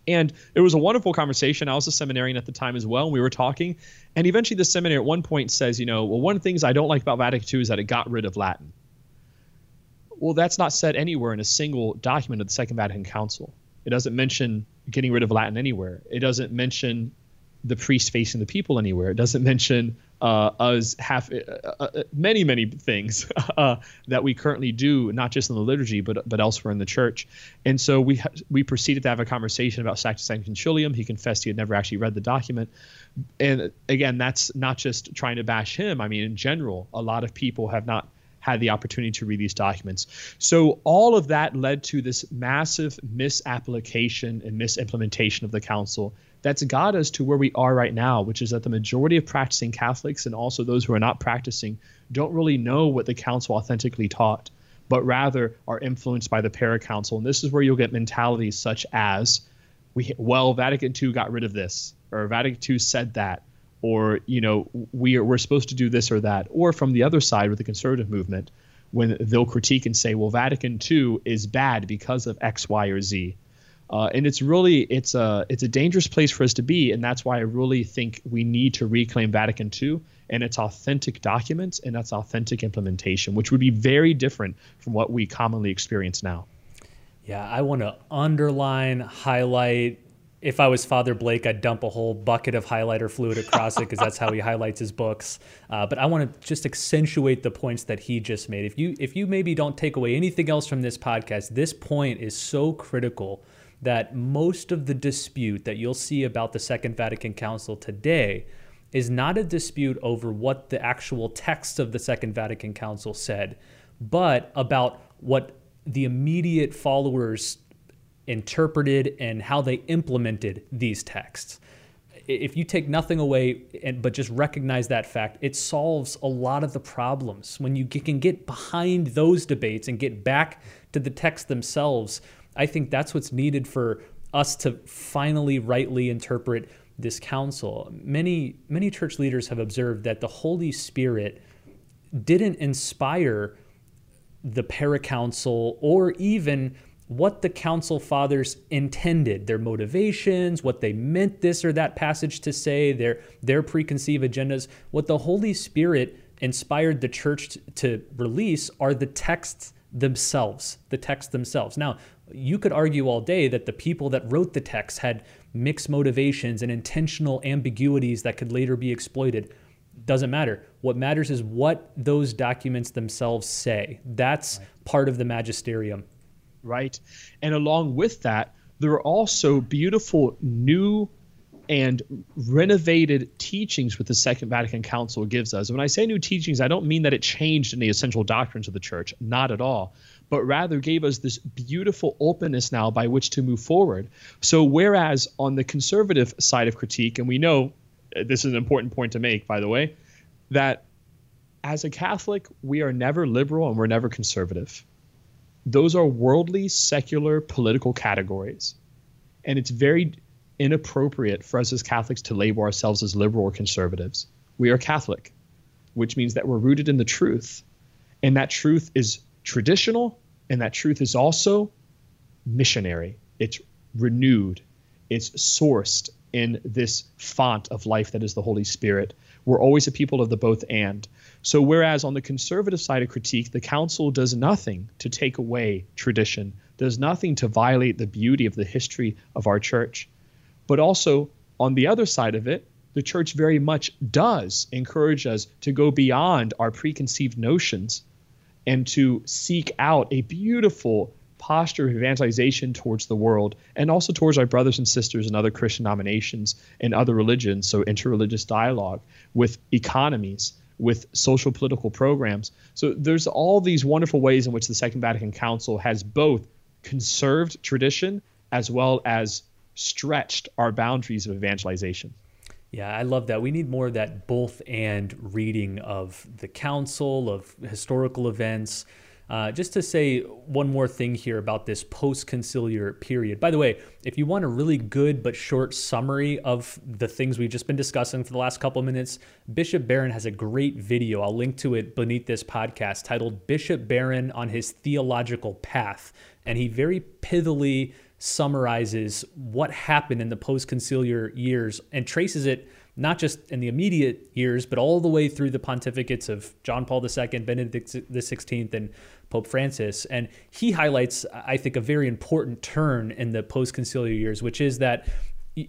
And it was a wonderful conversation. I was a seminarian at the time as well. And we were talking. And eventually, the seminary at one point says, you know, well, one of the things I don't like about Vatican II is that it got rid of Latin. Well, that's not said anywhere in a single document of the Second Vatican Council. It doesn't mention getting rid of Latin anywhere. It doesn't mention the priest facing the people anywhere. It doesn't mention uh, us have uh, uh, uh many many things uh, that we currently do, not just in the liturgy, but but elsewhere in the church. And so we ha- we proceeded to have a conversation about Sacrosanctum Concilium. He confessed he had never actually read the document, and again, that's not just trying to bash him. I mean, in general, a lot of people have not had the opportunity to read these documents. So all of that led to this massive misapplication and misimplementation of the council that's got us to where we are right now, which is that the majority of practicing Catholics and also those who are not practicing don't really know what the council authentically taught, but rather are influenced by the paracouncil. And this is where you'll get mentalities such as, we well, Vatican II got rid of this, or Vatican II said that, or you know, we are, we're supposed to do this or that, or from the other side with the conservative movement, when they'll critique and say, well, Vatican II is bad because of X, Y, or Z uh, and it's really it's a it's a dangerous place for us to be, and that's why I really think we need to reclaim Vatican II and its authentic documents and its authentic implementation, which would be very different from what we commonly experience now. Yeah, I want to underline, highlight, if I was Father Blake, I'd dump a whole bucket of highlighter fluid across it because that's how he highlights his books. Uh, but I want to just accentuate the points that he just made. If you if you maybe don't take away anything else from this podcast, this point is so critical that most of the dispute that you'll see about the Second Vatican Council today is not a dispute over what the actual text of the Second Vatican Council said, but about what the immediate followers interpreted and how they implemented these texts. If you take nothing away and but just recognize that fact, it solves a lot of the problems. When you can get behind those debates and get back to the texts themselves, I think that's what's needed for us to finally rightly interpret this council. Many many church leaders have observed that the Holy Spirit didn't inspire the paracouncil or even what the council fathers intended, their motivations, what they meant this or that passage to say, their their preconceived agendas. What the Holy Spirit inspired the church to release are the texts themselves, the texts themselves. Now, you could argue all day that the people that wrote the text had mixed motivations and intentional ambiguities that could later be exploited. Doesn't matter. What matters is what those documents themselves say. That's right. part of the magisterium right? And along with that, there are also beautiful new and renovated teachings with the Second Vatican Council gives us. When I say new teachings, I don't mean that it changed any essential doctrines of the church, not at all, but rather gave us this beautiful openness now by which to move forward. So, whereas on the conservative side of critique, and we know uh, this is an important point to make, by the way, that as a Catholic, we are never liberal and we're never conservative those are worldly, secular, political categories. And it's very inappropriate for us as Catholics to label ourselves as liberal or conservatives. We are Catholic, which means that we're rooted in the truth. And that truth is traditional, and that truth is also missionary. It's renewed, it's sourced in this font of life that is the Holy Spirit. We're always a people of the both and. So, whereas on the conservative side of critique, the council does nothing to take away tradition, does nothing to violate the beauty of the history of our church, but also on the other side of it, the church very much does encourage us to go beyond our preconceived notions and to seek out a beautiful posture of evangelization towards the world and also towards our brothers and sisters in other Christian denominations and other religions, so interreligious dialogue with economies with social political programs. So there's all these wonderful ways in which the Second Vatican Council has both conserved tradition as well as stretched our boundaries of evangelization. Yeah, I love that. We need more of that both and reading of the council, of historical events, uh, just to say one more thing here about this post conciliar period. By the way, if you want a really good but short summary of the things we've just been discussing for the last couple of minutes, Bishop Barron has a great video. I'll link to it beneath this podcast titled Bishop Barron on His Theological Path. And he very pithily summarizes what happened in the post conciliar years and traces it not just in the immediate years, but all the way through the pontificates of John Paul II, Benedict XVI, and Pope Francis. And he highlights, I think, a very important turn in the post conciliar years, which is that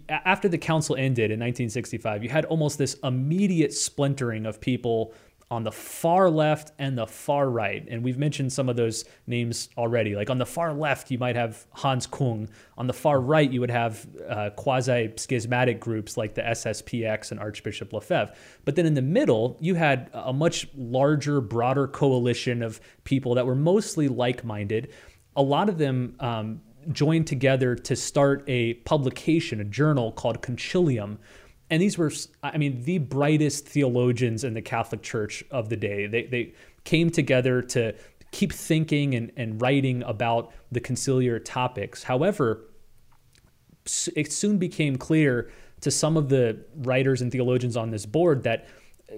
after the council ended in 1965, you had almost this immediate splintering of people on the far left and the far right. And we've mentioned some of those names already. Like on the far left, you might have Hans Kung. On the far right, you would have uh, quasi schismatic groups like the SSPX and Archbishop Lefebvre. But then in the middle, you had a much larger, broader coalition of people that were mostly like minded. A lot of them um, joined together to start a publication, a journal called Concilium and these were i mean the brightest theologians in the catholic church of the day. They, they came together to keep thinking and, and writing about the conciliar topics. However it soon became clear to some of the writers and theologians on this board that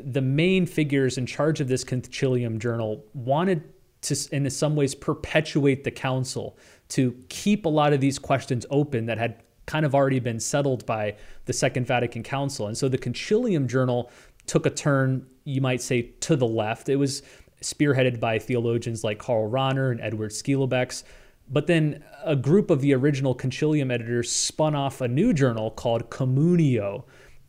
the main figures in charge of this concilium journal wanted to in some ways perpetuate the council to keep a lot of these questions open that had kind of already been settled by the Second Vatican Council. And so the Concilium Journal took a turn, you might say, to the left. It was spearheaded by theologians like Karl Rahner and Edward Schillebeeckx. But then a group of the original Concilium editors spun off a new journal called Communio.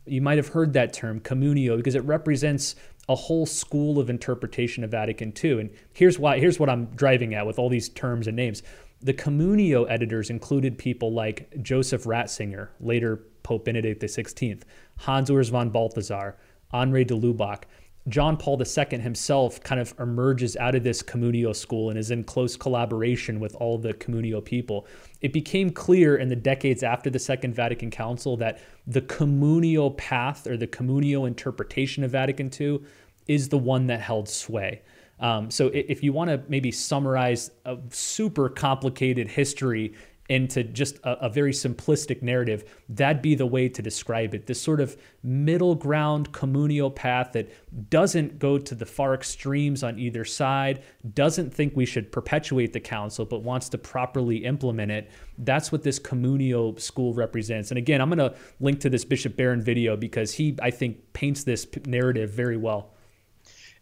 You might have heard that term, Communio, because it represents a whole school of interpretation of Vatican II. And here's why here's what I'm driving at with all these terms and names. The Communio editors included people like Joseph Ratzinger, later Pope Benedict XVI, Hans Urs von Balthasar, Henri de Lubac. John Paul II himself kind of emerges out of this communio school and is in close collaboration with all the communio people. It became clear in the decades after the Second Vatican Council that the communio path or the communio interpretation of Vatican II is the one that held sway. Um, so if you want to maybe summarize a super complicated history into just a, a, very simplistic narrative, that'd be the way to describe it. This sort of middle ground communio path that doesn't go to the far extremes on either side, doesn't think we should perpetuate the council, but wants to properly implement it. That's what this communio school represents. And again, I'm going to link to this Bishop Barron video because he, I think, paints this narrative very well.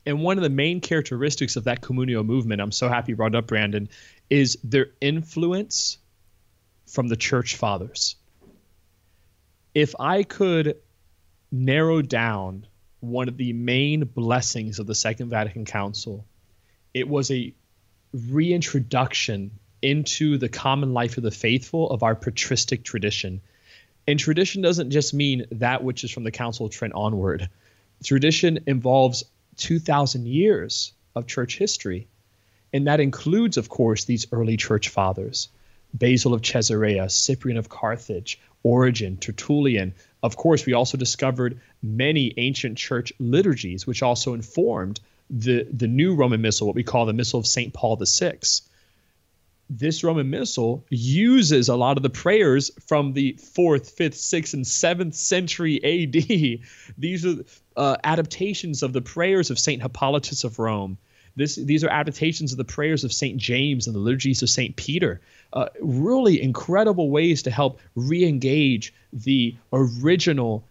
And one of the main characteristics of that communio movement, I'm so happy you brought up, Brandon, is their influence from the church fathers. If I could narrow down one of the main blessings of the Second Vatican Council, it was a reintroduction into the common life of the faithful of our patristic tradition. And tradition doesn't just mean that which is from the Council of Trent onward. Tradition involves 2,000 years of church history. And that includes, of course, these early church fathers. Basil of Caesarea, Cyprian of Carthage, Origen, Tertullian. Of course, we also discovered many ancient church liturgies, which also informed the, the new Roman Missal, what we call the Missal of St. Paul VI. This Roman Missal uses a lot of the prayers from the fourth, fifth, sixth, and seventh century AD. These are uh, adaptations of the prayers of St. Hippolytus of Rome. This, these are adaptations of the prayers of St. James and the liturgies of St. Peter uh, really incredible ways to help re-engage the original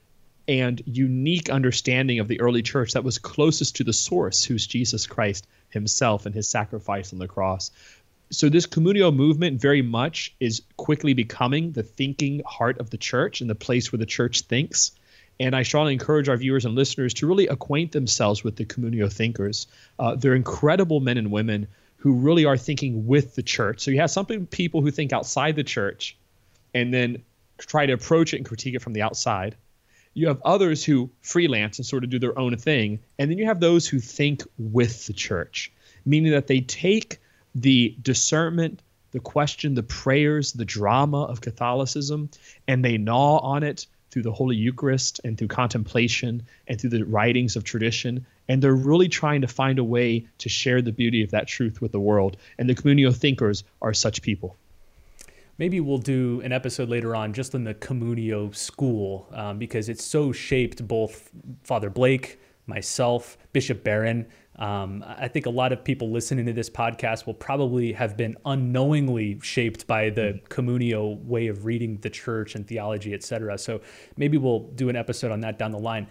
and unique understanding of the early church that was closest to the source, who's Jesus Christ himself and his sacrifice on the cross. So this communio movement very much is quickly becoming the thinking heart of the church and the place where the church thinks. And I strongly encourage our viewers and listeners to really acquaint themselves with the communio thinkers. Uh, they're incredible men and women who really are thinking with the church. So you have some people who think outside the church and then try to approach it and critique it from the outside. You have others who freelance and sort of do their own thing. And then you have those who think with the church, meaning that they take the discernment, the question, the prayers, the drama of Catholicism, and they gnaw on it through the Holy Eucharist and through contemplation and through the writings of tradition. And they're really trying to find a way to share the beauty of that truth with the world. And the Communio thinkers are such people. Maybe we'll do an episode later on just in the Communio school um, because it's so shaped both Father Blake, myself, Bishop Barron, um, I think a lot of people listening to this podcast will probably have been unknowingly shaped by the mm. communio way of reading the church and theology, et cetera. So maybe we'll do an episode on that down the line.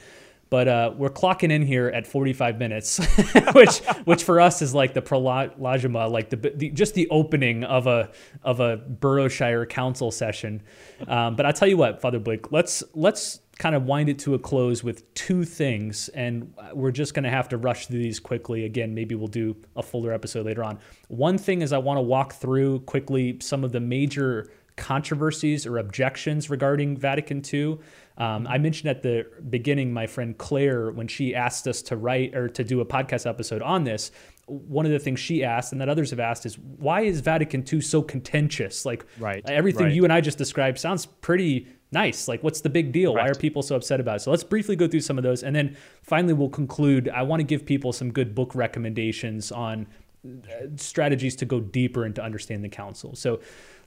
But uh, we're clocking in here at 45 minutes, which which for us is like the prologema, like the, the, just the opening of a of a Burrowshire council session. Um, but I'll tell you what, Father Blake, let's let's kind of wind it to a close with two things, and we're just going to have to rush through these quickly. Again, maybe we'll do a fuller episode later on. One thing is I want to walk through quickly some of the major controversies or objections regarding Vatican II. Um, I mentioned at the beginning, my friend Claire, when she asked us to write or to do a podcast episode on this, one of the things she asked and that others have asked is why is Vatican II so contentious? Like right, everything right. you and I just described sounds pretty nice. Like, what's the big deal? Why are people so upset about it? So let's briefly go through some of those. And then finally, we'll conclude. I want to give people some good book recommendations on uh, strategies to go deeper and to understand the council. So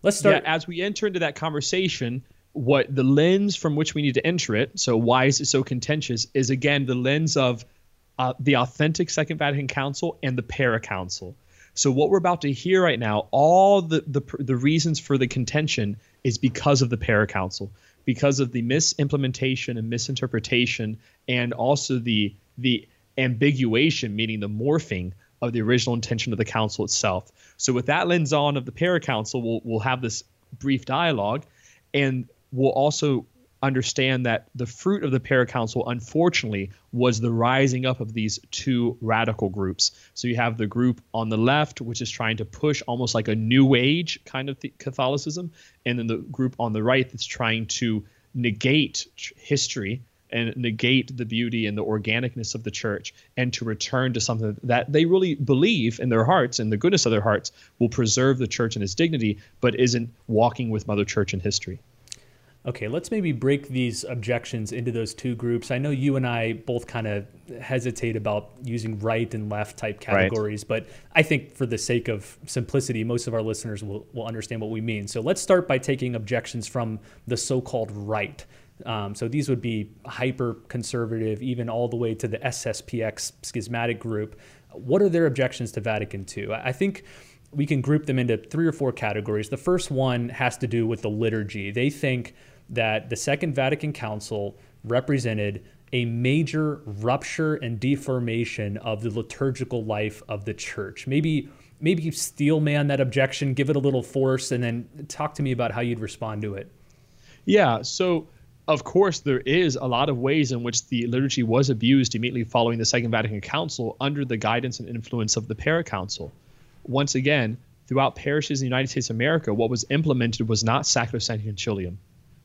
let's start. Yeah, as we enter into that conversation, what the lens from which we need to enter it, so why is it so contentious, is again the lens of uh, the authentic Second Vatican Council and the Para Council. So what we're about to hear right now, all the, the the reasons for the contention is because of the Para Council because of the misimplementation and misinterpretation and also the the ambiguation meaning the morphing of the original intention of the council itself. So with that lens on of the Para Council, we'll we'll have this brief dialogue, and we'll also understand that the fruit of the paracouncil, unfortunately, was the rising up of these two radical groups. So you have the group on the left, which is trying to push almost like a new age kind of Catholicism, and then the group on the right that's trying to negate history and negate the beauty and the organicness of the church and to return to something that they really believe in their hearts and the goodness of their hearts will preserve the church and its dignity, but isn't walking with Mother Church in history. Okay, let's maybe break these objections into those two groups. I know you and I both kind of hesitate about using right and left type categories, right. but I think for the sake of simplicity, most of our listeners will, will understand what we mean. So let's start by taking objections from the so called right. Um, so these would be hyper conservative, even all the way to the SSPX schismatic group. What are their objections to Vatican II? I think we can group them into three or four categories. The first one has to do with the liturgy. They think that the Second Vatican Council represented a major rupture and deformation of the liturgical life of the church. Maybe maybe steel man that objection, give it a little force, and then talk to me about how you'd respond to it. Yeah, so of course, there is a lot of ways in which the liturgy was abused immediately following the Second Vatican Council under the guidance and influence of the Paracouncil. Once again, throughout parishes in the United States of America, what was implemented was not Sacrosanctum Concilium.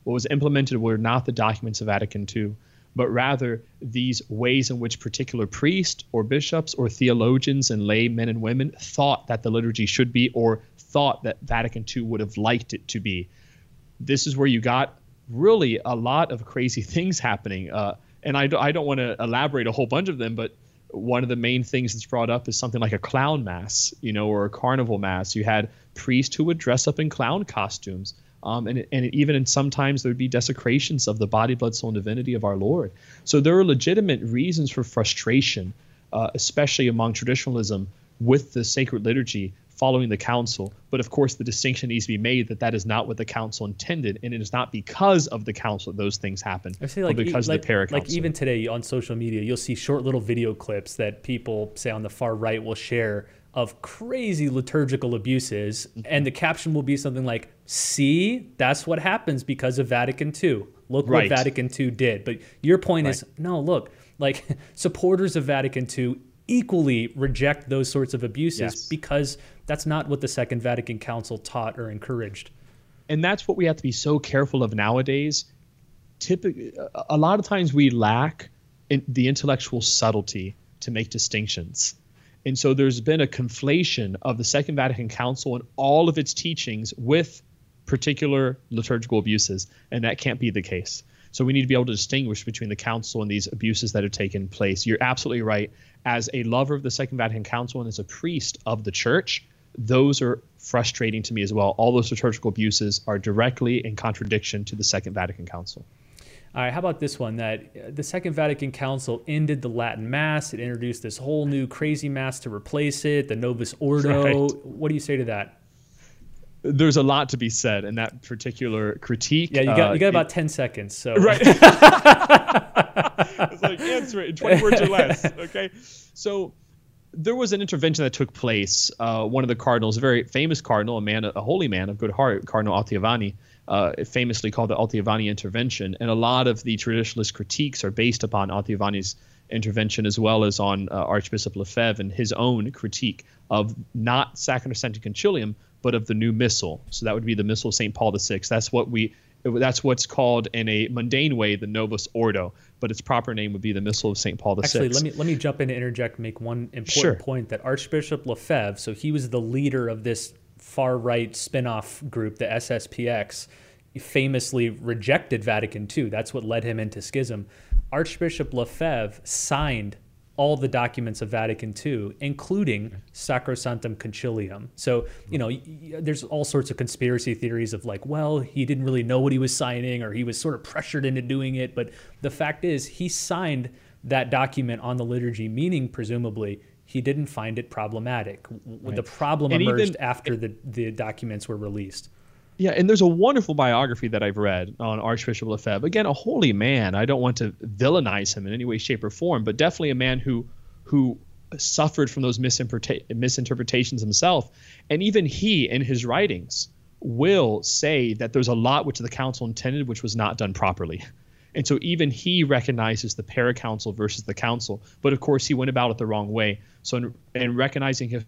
What was implemented were not the documents of Vatican II, but rather these ways in which particular priests or bishops or theologians and lay men and women thought that the liturgy should be or thought that Vatican II would have liked it to be. This is where you got really a lot of crazy things happening. Uh, and I, I don't want to elaborate a whole bunch of them, but one of the main things that's brought up is something like a clown mass, you know, or a carnival mass. You had priests who would dress up in clown costumes. Um, and, and even in sometimes there would be desecrations of the body, blood, soul, and divinity of our Lord. So there are legitimate reasons for frustration, uh, especially among traditionalism, with the sacred liturgy following the council. But of course, the distinction needs to be made that that is not what the council intended, and it is not because of the council that those things happen, I say like, because like, of the paracouncil. Like even today on social media, you'll see short little video clips that people say on the far right will share of crazy liturgical abuses, mm-hmm. and the caption will be something like, "See, that's what happens because of Vatican II. Look right. what Vatican II did." But your point right. is, no, look, like supporters of Vatican II equally reject those sorts of abuses yes. because that's not what the Second Vatican Council taught or encouraged. And that's what we have to be so careful of nowadays. Typically, a lot of times we lack in the intellectual subtlety to make distinctions. And so there's been a conflation of the Second Vatican Council and all of its teachings with particular liturgical abuses, and that can't be the case. So we need to be able to distinguish between the council and these abuses that have taken place. You're absolutely right. As a lover of the Second Vatican Council and as a priest of the church, those are frustrating to me as well. All those liturgical abuses are directly in contradiction to the Second Vatican Council. All right, how about this one? That uh, the Second Vatican Council ended the Latin Mass. It introduced this whole new crazy Mass to replace it, the Novus Ordo. Right. What do you say to that? There's a lot to be said in that particular critique. Yeah, you got, you got uh, about it, 10 seconds. So Right. it's like answer it in 20 words or less. Okay. So there was an intervention that took place. Uh, one of the cardinals, a very famous cardinal, a man, a holy man of good heart, Cardinal Ottaviani, uh, famously called the Ottaviani intervention. And a lot of the traditionalist critiques are based upon Ottaviani's intervention as well as on uh, Archbishop Lefebvre and his own critique of not Sacrosanctum Concilium, but of the new missal. So that would be the Missal of St. Paul VI. That's what we that's what's called in a mundane way the Novus Ordo, but its proper name would be the Missal of St. Paul VI. Actually, let me let me jump in and interject and make one important sure. point that Archbishop Lefebvre, so he was the leader of this far right spin-off group, the SSPX, famously rejected Vatican II. That's what led him into schism. Archbishop Lefebvre signed all the documents of Vatican II, including Sacrosanctum Concilium. So, you know, there's all sorts of conspiracy theories of like, well, he didn't really know what he was signing or he was sort of pressured into doing it. But the fact is, he signed that document on the liturgy, meaning presumably he didn't find it problematic. Right. The problem and emerged even, after the, the documents were released. Yeah, and there's a wonderful biography that I've read on Archbishop Lefebvre. Again, a holy man. I don't want to villainize him in any way, shape, or form, but definitely a man who who suffered from those misinterpretations himself. And even he, in his writings, will say that there's a lot which the council intended which was not done properly. And so even he recognizes the paracouncil versus the council, but of course he went about it the wrong way. So in, in recognizing his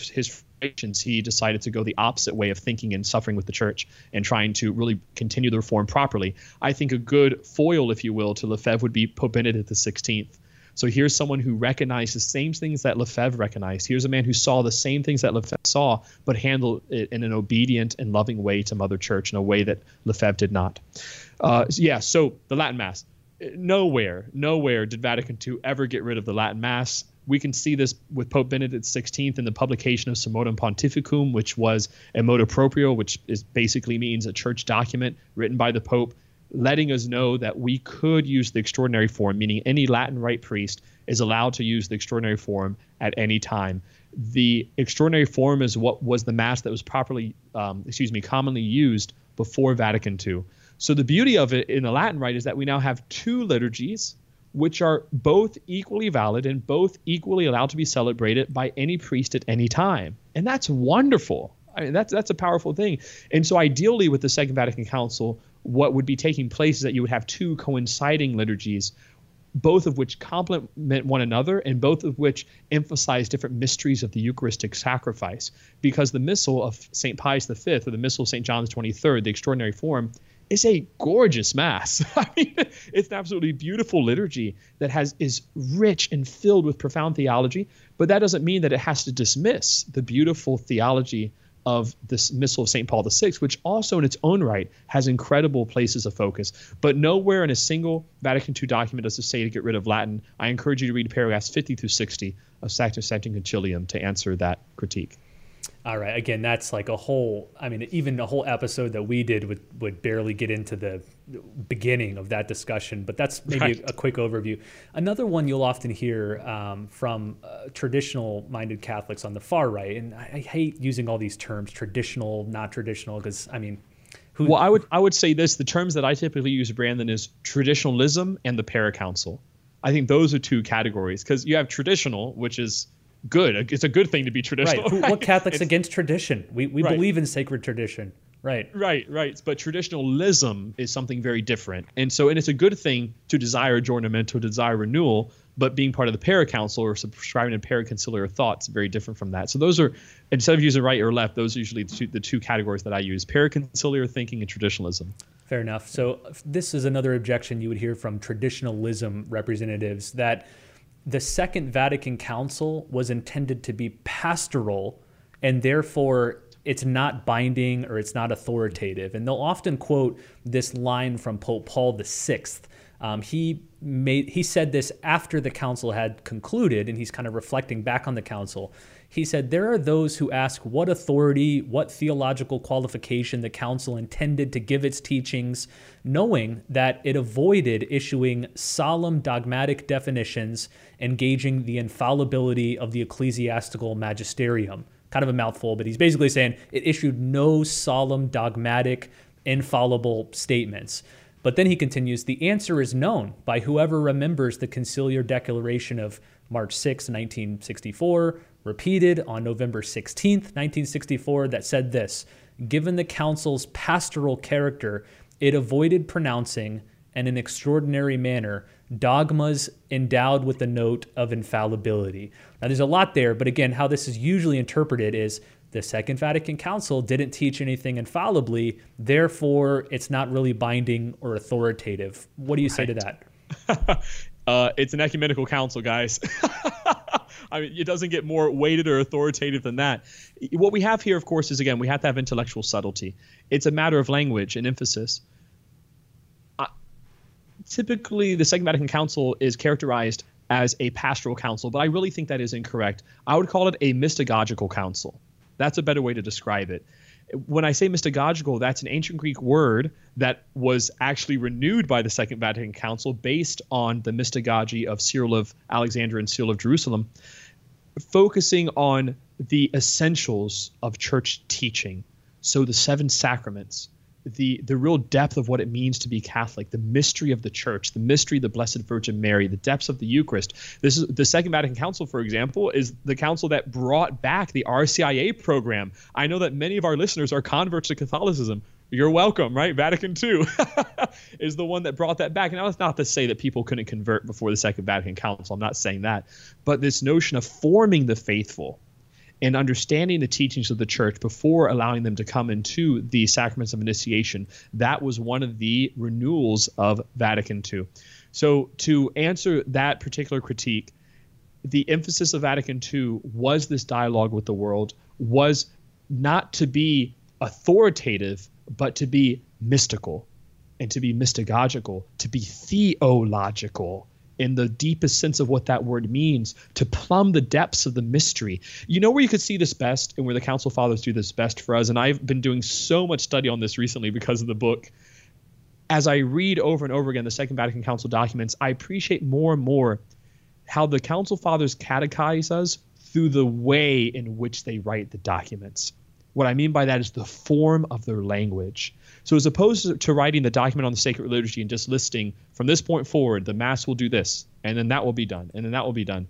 his frustrations, he decided to go the opposite way of thinking and suffering with the church and trying to really continue the reform properly. I think a good foil, if you will, to Lefebvre would be Pope Benedict XVI. So here's someone who recognized the same things that Lefebvre recognized. Here's a man who saw the same things that Lefebvre saw, but handled it in an obedient and loving way to Mother Church in a way that Lefebvre did not. Uh, yeah, so the Latin Mass. Nowhere, nowhere did Vatican II ever get rid of the Latin Mass. We can see this with Pope Benedict XVI in the publication of Summorum Pontificum, which was a motu proprio, which is basically means a church document written by the Pope letting us know that we could use the extraordinary form, meaning any Latin rite priest is allowed to use the extraordinary form at any time. The extraordinary form is what was the mass that was properly, um, excuse me, commonly used before Vatican II. So the beauty of it in the Latin rite is that we now have two liturgies, which are both equally valid and both equally allowed to be celebrated by any priest at any time, and that's wonderful. I mean, that's that's a powerful thing. And so, ideally, with the Second Vatican Council, what would be taking place is that you would have two coinciding liturgies, both of which complement one another and both of which emphasize different mysteries of the Eucharistic sacrifice. Because the Missal of St. Pius V, or the Missal of St. John the 23rd, the extraordinary form, is a gorgeous mass. I mean, it's an absolutely beautiful liturgy that has is rich and filled with profound theology, but that doesn't mean that it has to dismiss the beautiful theology of this Missal of St. Paul VI, which also in its own right has incredible places of focus. But nowhere in a single Vatican II document does it say to get rid of Latin. I encourage you to read paragraphs 50 through 60 of Sacrosanctum Sanctum Concilium to answer that critique. All right. Again, that's like a whole. I mean, even a whole episode that we did would would barely get into the beginning of that discussion. But that's maybe right. a, a, quick overview. Another one you'll often hear um, from uh, traditional-minded Catholics on the far right, and I, I, hate using all these terms, traditional, not traditional, because I mean. Who, well, I would I would say this: the terms that I typically use, Brandon, is traditionalism and the paracouncil. I think those are two categories because you have traditional, which is good. It's a good thing to be traditional. Right. right? What Catholics against tradition? We, we right. believe in sacred tradition. Right. Right, right. But traditionalism is something very different. And so, and it's a good thing to desire adjournment, to desire renewal, but being part of the paracouncil or subscribing to paraconciliar thoughts very different from that. So those are, instead of using right or left, those are usually the two, the two categories that I use, paraconciliar thinking and traditionalism. Fair enough. So this is another objection you would hear from traditionalism representatives that – the Second Vatican Council was intended to be pastoral and therefore it's not binding or it's not authoritative. And they'll often quote this line from Pope Paul VI. Um, he made he said this after the council had concluded, and he's kind of reflecting back on the council. He said, There are those who ask what authority, what theological qualification the council intended to give its teachings, knowing that it avoided issuing solemn dogmatic definitions engaging the infallibility of the ecclesiastical magisterium. Kind of a mouthful, but he's basically saying it issued no solemn dogmatic, infallible statements. But then he continues the answer is known by whoever remembers the conciliar declaration of March 6, 1964, repeated on November 16, 1964, that said this Given the Council's pastoral character, it avoided pronouncing, in an extraordinary manner, dogmas endowed with the note of infallibility. Now, there's a lot there, but again, how this is usually interpreted is the Second Vatican Council didn't teach anything infallibly, therefore, it's not really binding or authoritative. What do you say to that? uh, it's an ecumenical council, guys. I mean, it doesn't get more weighted or authoritative than that. What we have here, of course, is again, we have to have intellectual subtlety. It's a matter of language and emphasis. Typically, the Second Vatican Council is characterized as a pastoral council, but I really think that is incorrect. I would call it a mystagogical council. That's a better way to describe it when I say mystagogical, that's an ancient Greek word that was actually renewed by the Second Vatican Council based on the mystagogy of Cyril of Alexandria and Cyril of Jerusalem, focusing on the essentials of church teaching. So the seven sacraments, the the real depth of what it means to be Catholic, the mystery of the Church, the mystery of the Blessed Virgin Mary, the depths of the Eucharist. This is the Second Vatican Council, for example, is the council that brought back the RCIA program. I know that many of our listeners are converts to Catholicism. You're welcome, right? Vatican II is the one that brought that back. Now, that's not to say that people couldn't convert before the Second Vatican Council. I'm not saying that. But this notion of forming the faithful and understanding the teachings of the church before allowing them to come into the sacraments of initiation. That was one of the renewals of Vatican II. So, to answer that particular critique, the emphasis of Vatican II was this dialogue with the world, was not to be authoritative, but to be mystical and to be mystagogical, to be theological in the deepest sense of what that word means, to plumb the depths of the mystery. You know where you could see this best and where the Council Fathers do this best for us? And I've been doing so much study on this recently because of the book. As I read over and over again the Second Vatican Council documents, I appreciate more and more how the Council Fathers catechize us through the way in which they write the documents. What I mean by that is the form of their language. So, as opposed to writing the document on the sacred liturgy and just listing from this point forward, the Mass will do this, and then that will be done, and then that will be done.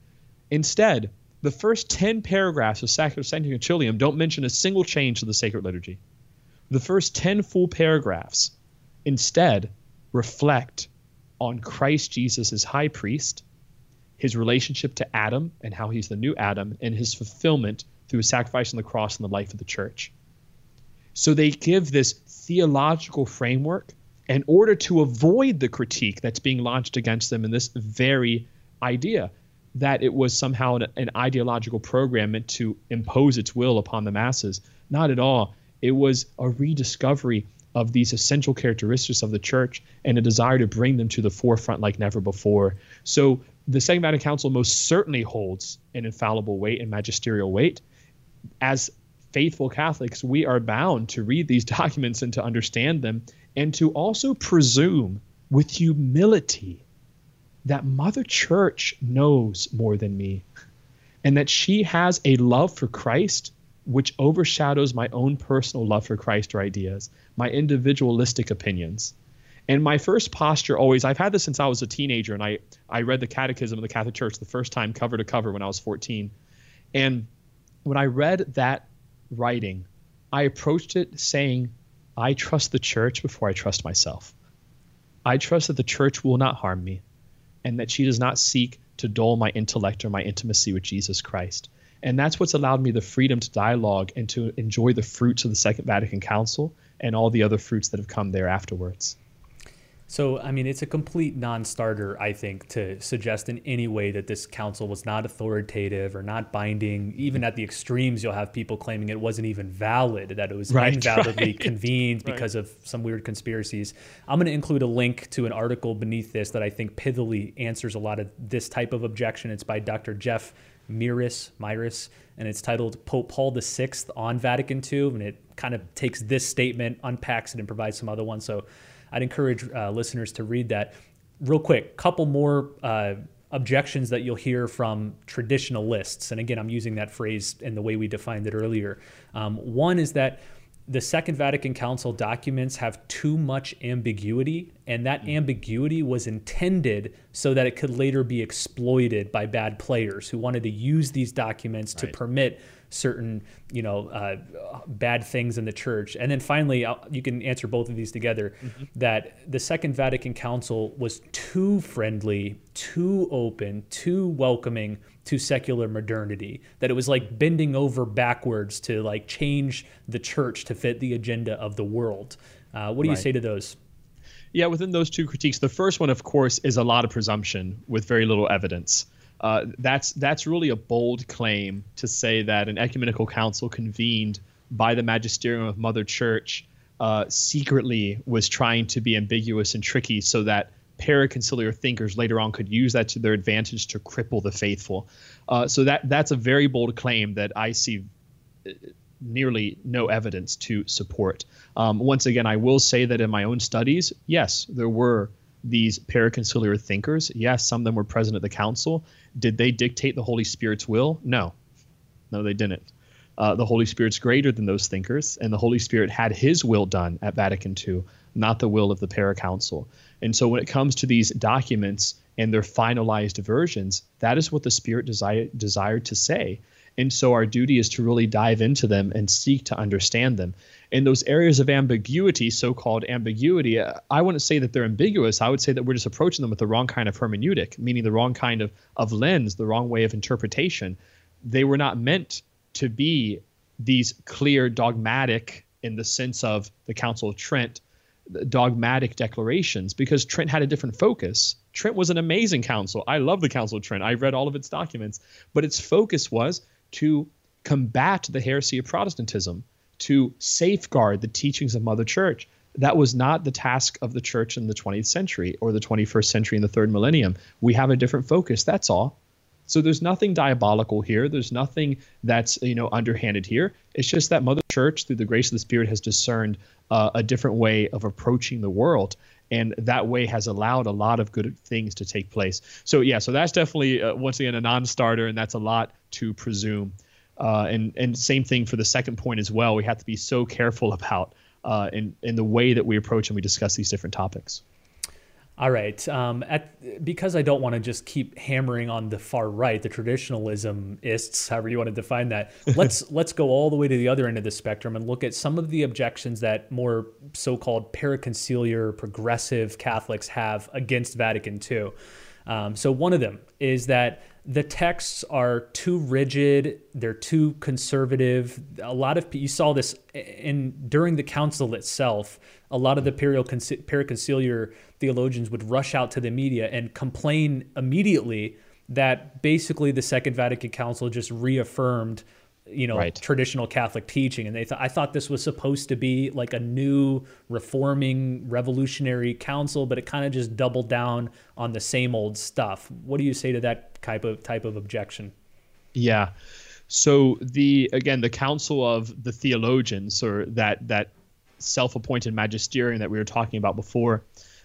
Instead, the first 10 paragraphs of Sacrosanctum Concilium don't mention a single change to the sacred liturgy. The first 10 full paragraphs instead reflect on Christ Jesus as high priest, his relationship to Adam and how he's the new Adam, and his fulfillment through his sacrifice on the cross and the life of the church. So they give this theological framework in order to avoid the critique that's being launched against them in this very idea that it was somehow an, an, ideological program meant to impose its will upon the masses. Not at all. It was a rediscovery of these essential characteristics of the church and a desire to bring them to the forefront like never before. So the Second Vatican Council most certainly holds an infallible weight and magisterial weight as faithful Catholics, we are bound to read these documents and to understand them and to also presume with humility that Mother Church knows more than me and that she has a love for Christ which overshadows my own personal love for Christ or ideas, my individualistic opinions. And my first posture always, I've had this since I was a teenager, and I, I read the Catechism of the Catholic Church the first time cover to cover when I was 14. And when I read that writing, I approached it saying, I trust the church before I trust myself. I trust that the church will not harm me and that she does not seek to dull my intellect or my intimacy with Jesus Christ. And that's what's allowed me the freedom to dialogue and to enjoy the fruits of the Second Vatican Council and all the other fruits that have come there afterwards. So, I mean, it's a complete non starter, I think, to suggest in any way that this council was not authoritative or not binding. Even at the extremes, you'll have people claiming it wasn't even valid, that it was right, invalidly right. convened because right. of some weird conspiracies. I'm going to include a link to an article beneath this that I think pithily answers a lot of this type of objection. It's by Dr. Jeff Mirus, Mirus, and it's titled Pope Paul VI on Vatican II. And it kind of takes this statement, unpacks it, and provides some other ones. So, I'd encourage uh, listeners to read that. Real quick, couple more uh, objections that you'll hear from traditionalists. And again, I'm using that phrase in the way we defined it earlier. Um, one is that the Second Vatican Council documents have too much ambiguity, and that mm. ambiguity was intended so that it could later be exploited by bad players who wanted to use these documents right. to permit certain you know uh, bad things in the church and then finally I'll, you can answer both of these together mm-hmm. that the second vatican council was too friendly too open too welcoming to secular modernity that it was like bending over backwards to like change the church to fit the agenda of the world uh, what do right. you say to those yeah within those two critiques the first one of course is a lot of presumption with very little evidence uh, that's that's really a bold claim to say that an ecumenical council convened by the magisterium of Mother Church uh, secretly was trying to be ambiguous and tricky so that paraconciliar thinkers later on could use that to their advantage to cripple the faithful. Uh, so that that's a very bold claim that I see uh, nearly no evidence to support. Um, once again, I will say that in my own studies, yes, there were these paraconciliar thinkers. Yes, some of them were present at the council. Did they dictate the Holy Spirit's will? No. No, they didn't. uh, the Holy Spirit's greater than those thinkers, and the Holy Spirit had His will done at Vatican II, not the will of the Paracouncil. And so, when it comes to these documents and their finalized versions, that is what the Spirit desire, desired to say. And so, our duty is to really dive into them and seek to understand them. In those areas of ambiguity, so called ambiguity, uh, I wouldn't say that they're ambiguous. I would say that we're just approaching them with the wrong kind of hermeneutic, meaning the wrong kind of, of lens, the wrong way of interpretation. They were not meant to be these clear dogmatic in the sense of the Council of Trent dogmatic declarations because Trent had a different focus. Trent was an amazing council. I love the Council of Trent. I read all of its documents, but its focus was to combat the heresy of Protestantism, to safeguard the teachings of Mother Church. That was not the task of the church in the 20th century or the 21st century in the third millennium. We have a different focus. That's all. So there's nothing diabolical here. There's nothing that's you know underhanded here. It's just that Mother Church, through the grace of the Spirit, has discerned uh, a different way of approaching the world, and that way has allowed a lot of good things to take place. So yeah, so that's definitely uh, once again a non-starter, and that's a lot to presume. Uh, and and same thing for the second point as well. We have to be so careful about uh, in in the way that we approach and we discuss these different topics. All right. Um, at, because I don't want to just keep hammering on the far right, the traditionalismists, however you want to define that. Let's let's go all the way to the other end of the spectrum and look at some of the objections that more so-called paraconciliar progressive Catholics have against Vatican II. Um, so one of them is that the texts are too rigid they're too conservative. A lot of you saw this in during the council itself a lot of the paraconciliar theologians would rush out to the media and complain immediately that basically the second vatican council just reaffirmed you know right. traditional catholic teaching and they thought i thought this was supposed to be like a new reforming revolutionary council but it kind of just doubled down on the same old stuff. What do you say to that type of type of objection? Yeah. So the again the council of the theologians or that that self-appointed magisterium that we were talking about before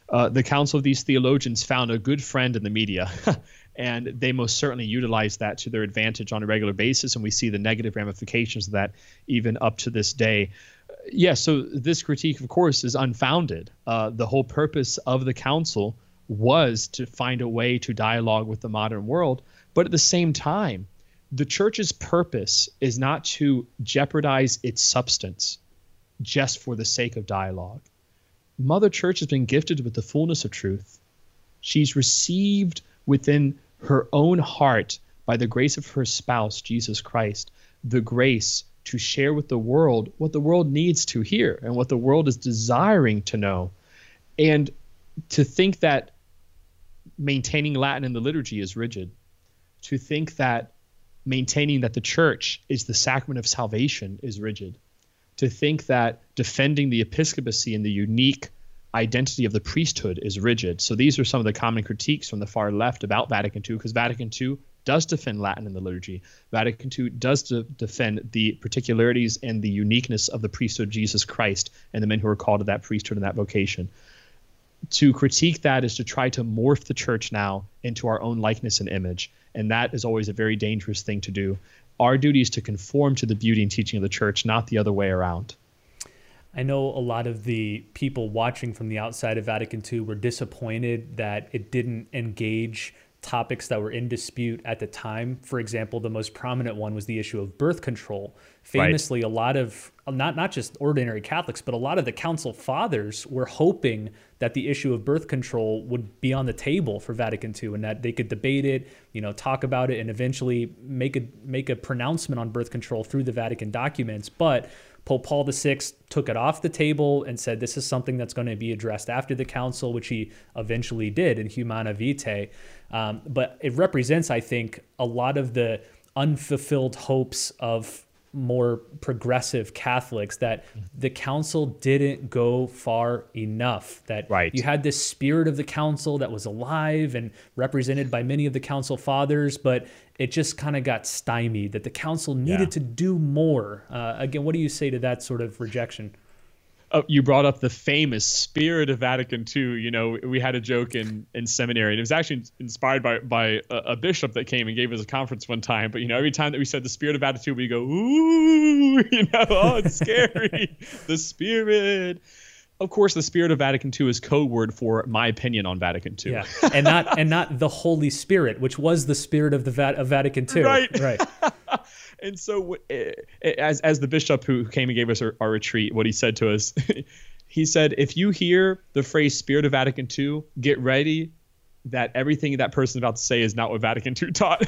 uh, the council of these theologians found a good friend in the media and they most certainly utilize that to their advantage on a regular basis. And we see the negative ramifications of that even up to this day. Yes yeah, so this critique of course is unfounded. Uh, the whole purpose of the council was to find a way to dialogue with the modern world. But at the same time the church's purpose is not to jeopardize its substance just for the sake of dialogue. Mother church has been gifted with the fullness of truth. She's received within her own heart by the grace of her spouse, Jesus Christ, the grace to share with the world what the world needs to hear and what the world is desiring to know. And to think that maintaining Latin in the liturgy is rigid, to think that maintaining that the church is the sacrament of salvation is rigid, to think that defending the episcopacy and the unique identity of the priesthood is rigid. So these are some of the common critiques from the far left about Vatican II, because Vatican II does defend Latin in the liturgy. Vatican II does de- defend the particularities and the uniqueness of the priesthood of Jesus Christ and the men who are called to that priesthood and that vocation. To critique that is to try to morph the church now into our own likeness and image. And that is always a very dangerous thing to do. Our duty is to conform to the beauty and teaching of the church, not the other way around. I know a lot of the people watching from the outside of Vatican II were disappointed that it didn't engage topics that were in dispute at the time. For example, the most prominent one was the issue of birth control. Famously, right. a lot of not not just ordinary Catholics, but a lot of the council fathers were hoping that the issue of birth control would be on the table for Vatican II and that they could debate it, you know, talk about it and eventually make a make a pronouncement on birth control through the Vatican documents. But Pope Paul VI took it off the table and said this is something that's going to be addressed after the council, which he eventually did in Humanae Vitae. Um, but it represents, I think, a lot of the unfulfilled hopes of more progressive Catholics that the council didn't go far enough. That right. you had this spirit of the council that was alive and represented by many of the council fathers, but it just kind of got stymied. That the council needed yeah. to do more. Uh, again, what do you say to that sort of rejection? Oh, you brought up the famous spirit of Vatican II. You know, we had a joke in, in seminary, and it was actually inspired by by a, a, bishop that came and gave us a conference one time. But you know, every time that we said the spirit of Vatican II, we go, ooh, you know, oh, it's scary, the spirit. Of course, the spirit of Vatican II is code word for my opinion on Vatican II. Yeah, and not and not the Holy Spirit, which was the spirit of the Va- of Vatican II. Right, right. and so, eh, eh, as as the bishop who came and gave us our, our retreat, what he said to us, he said, if you hear the phrase "Spirit of Vatican II," get ready that everything that person's about to say is not what Vatican II taught.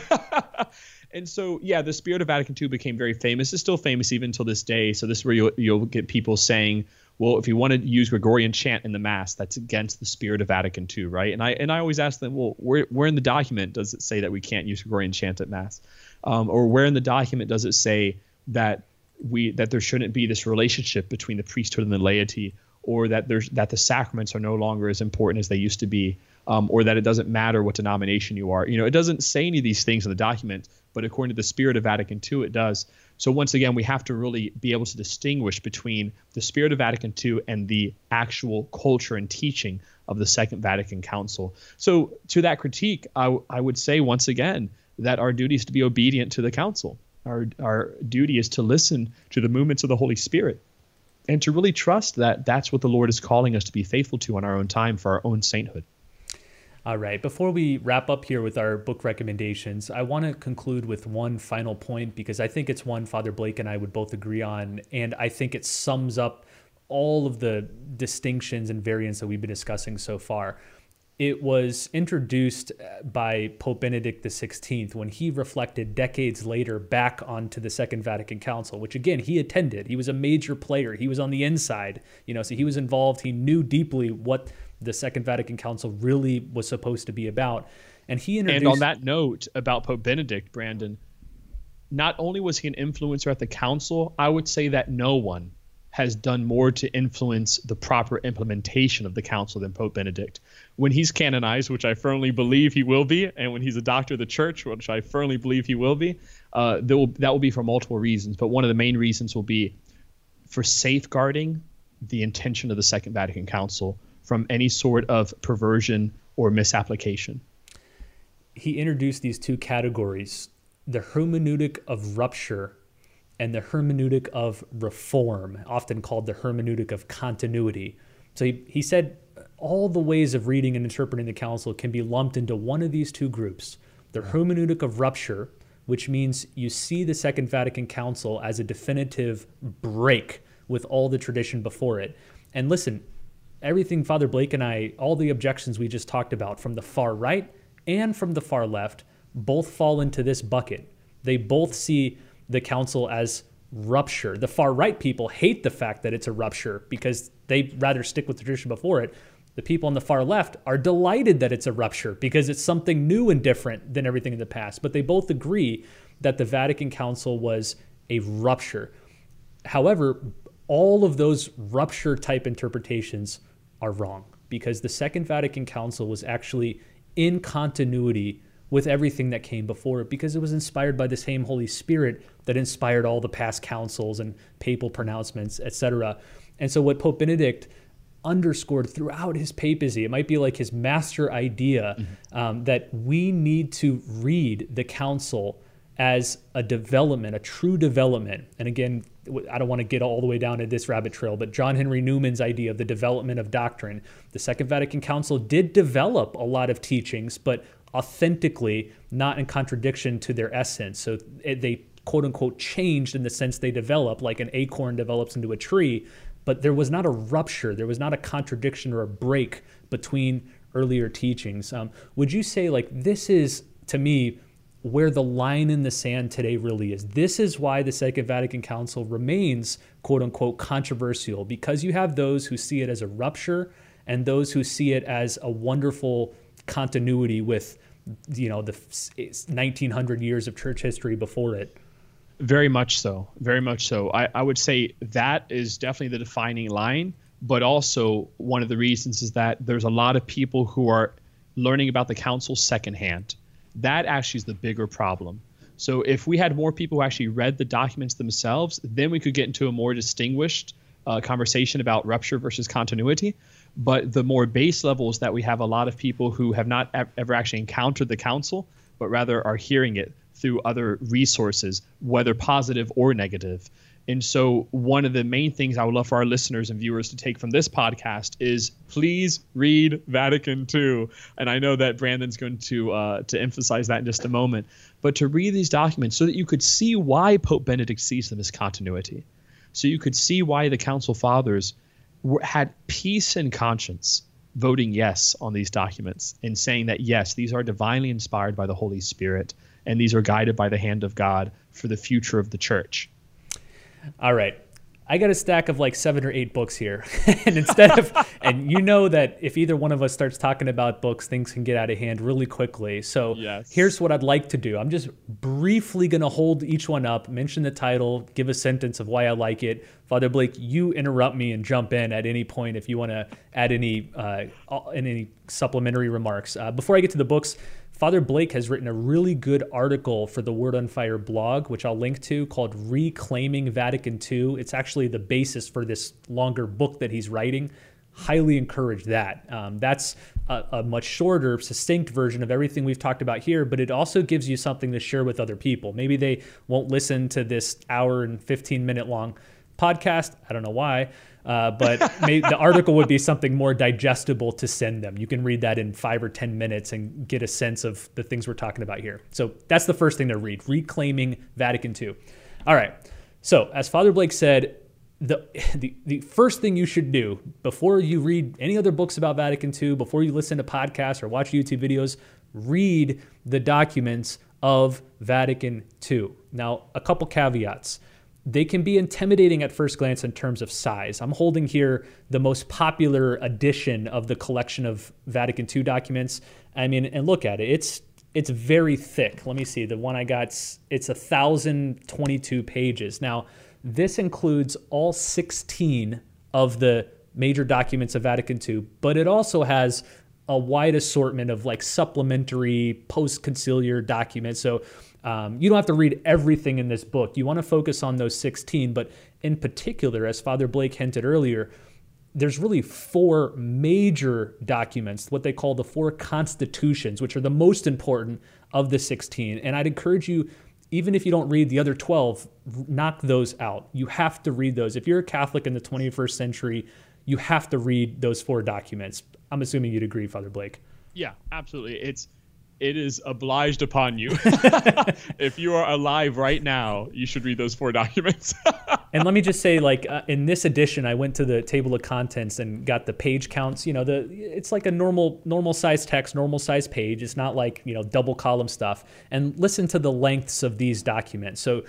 and so, yeah, the Spirit of Vatican II became very famous. It's still famous even until this day. So this is where you'll, you'll get people saying well, if you want to use Gregorian chant in the Mass, that's against the spirit of Vatican II, right? And I and I always ask them, well, where where in the document does it say that we can't use Gregorian chant at Mass, um, or where in the document does it say that we that there shouldn't be this relationship between the priesthood and the laity, or that there's that the sacraments are no longer as important as they used to be, um, or that it doesn't matter what denomination you are. You know, it doesn't say any of these things in the document, but according to the spirit of Vatican II, it does. So once again, we have to really be able to distinguish between the spirit of Vatican II and the actual culture and teaching of the Second Vatican Council. So to that critique, I, I would say once again that our duty is to be obedient to the council. Our, our duty is to listen to the movements of the Holy Spirit and to really trust that that's what the Lord is calling us to be faithful to on our own time for our own sainthood. All right. Before we wrap up here with our book recommendations, I want to conclude with one final point because I think it's one Father Blake and I would both agree on. And I think it sums up all of the distinctions and variants that we've been discussing so far. It was introduced uh, by Pope Benedict XVI when he reflected decades later back onto the Second Vatican Council, which again he attended. He was a major player. He was on the inside, you know, so he was involved. He knew deeply what the Second Vatican Council really was supposed to be about. And he introduced. And on that note about Pope Benedict, Brandon, not only was he an influencer at the council, I would say that no one has done more to influence the proper implementation of the council than Pope Benedict. When he's canonized, which I firmly believe he will be, and when he's a doctor of the church, which I firmly believe he will be, uh, will, that will be for multiple reasons. But one of the main reasons will be for safeguarding the intention of the Second Vatican Council from any sort of perversion or misapplication. He introduced these two categories the hermeneutic of rupture and the hermeneutic of reform, often called the hermeneutic of continuity. So he, he said all the ways of reading and interpreting the council can be lumped into one of these two groups the hermeneutic of rupture, which means you see the Second Vatican Council as a definitive break with all the tradition before it. And listen, everything Father Blake and I, all the objections we just talked about from the far right and from the far left, both fall into this bucket. They both see the council as rupture. The far right people hate the fact that it's a rupture because they'd rather stick with the tradition before it. The people on the far left are delighted that it's a rupture because it's something new and different than everything in the past. But they both agree that the Vatican Council was a rupture. However, all of those rupture type interpretations are wrong because the Second Vatican Council was actually in continuity with everything that came before it because it was inspired by the same Holy Spirit that inspired all the past councils and papal pronouncements, etc. And so what Pope Benedict underscored throughout his papacy, it might be like his master idea mm-hmm. um, that we need to read the council as a development, a true development. And again, I don't want to get all the way down to this rabbit trail, but John Henry Newman's idea of the development of doctrine. The Second Vatican Council did develop a lot of teachings, but authentically, not in contradiction to their essence. So it, they quote unquote changed in the sense they develop, like an acorn develops into a tree, but there was not a rupture, there was not a contradiction or a break between earlier teachings. Um, would you say, like, this is to me where the line in the sand today really is. This is why the Second Vatican Council remains quote unquote controversial because you have those who see it as a rupture and those who see it as a wonderful continuity with you know the 1900 years of church history before it. Very much so. Very much so. I, I would say that is definitely the defining line, but also one of the reasons is that there's a lot of people who are learning about the council secondhand that actually is the bigger problem. So if we had more people who actually read the documents themselves, then we could get into a more distinguished uh, conversation about rupture versus continuity. But the more base levels that we have a lot of people who have not ever actually encountered the council, but rather are hearing it through other resources, whether positive or negative. And so, one of the main things I would love for our listeners and viewers to take from this podcast is please read Vatican II. And I know that Brandon's going to uh, to emphasize that in just a moment. But to read these documents so that you could see why Pope Benedict sees them as continuity, so you could see why the Council Fathers had peace and conscience voting yes on these documents and saying that yes, these are divinely inspired by the Holy Spirit and these are guided by the hand of God for the future of the church. All right. I got a stack of like seven or eight books here. and instead of, and you know that if either one of us starts talking about books, things can get out of hand really quickly. So yes. here's what I'd like to do I'm just briefly going to hold each one up, mention the title, give a sentence of why I like it. Father Blake, you interrupt me and jump in at any point if you want to add any, uh, any supplementary remarks. Uh, before I get to the books, Father Blake has written a really good article for the Word on Fire blog, which I'll link to, called Reclaiming Vatican II. It's actually the basis for this longer book that he's writing. Highly encourage that. Um, that's a, a, much shorter, succinct version of everything we've talked about here, but it also gives you something to share with other people. Maybe they won't listen to this hour and 15 minute long podcast. I don't know why. Uh, but the article would be something more digestible to send them. You can read that in five or 10 minutes and get a sense of the things we're talking about here. So that's the first thing to read Reclaiming Vatican II. All right. So, as Father Blake said, the, the, the first thing you should do before you read any other books about Vatican II, before you listen to podcasts or watch YouTube videos, read the documents of Vatican II. Now, a couple caveats they can be intimidating at first glance in terms of size. I'm holding here the most popular edition of the collection of Vatican II documents. I mean, and look at it. It's it's very thick. Let me see. The one I got it's a 1022 pages. Now, this includes all 16 of the major documents of Vatican II, but it also has a wide assortment of like supplementary post-conciliar documents. So um, you don't have to read everything in this book. You want to focus on those 16, but in particular, as Father Blake hinted earlier, there's really four major documents, what they call the four constitutions, which are the most important of the 16. And I'd encourage you, even if you don't read the other 12, knock those out. You have to read those. If you're a Catholic in the 21st century, you have to read those four documents. I'm assuming you'd agree, Father Blake. Yeah, absolutely. It's it is obliged upon you. if you are alive right now, you should read those four documents. and let me just say, like uh, in this edition, I went to the table of contents and got the page counts. You know, the it's like a normal normal size text, normal size page. It's not like you know double column stuff. And listen to the lengths of these documents. So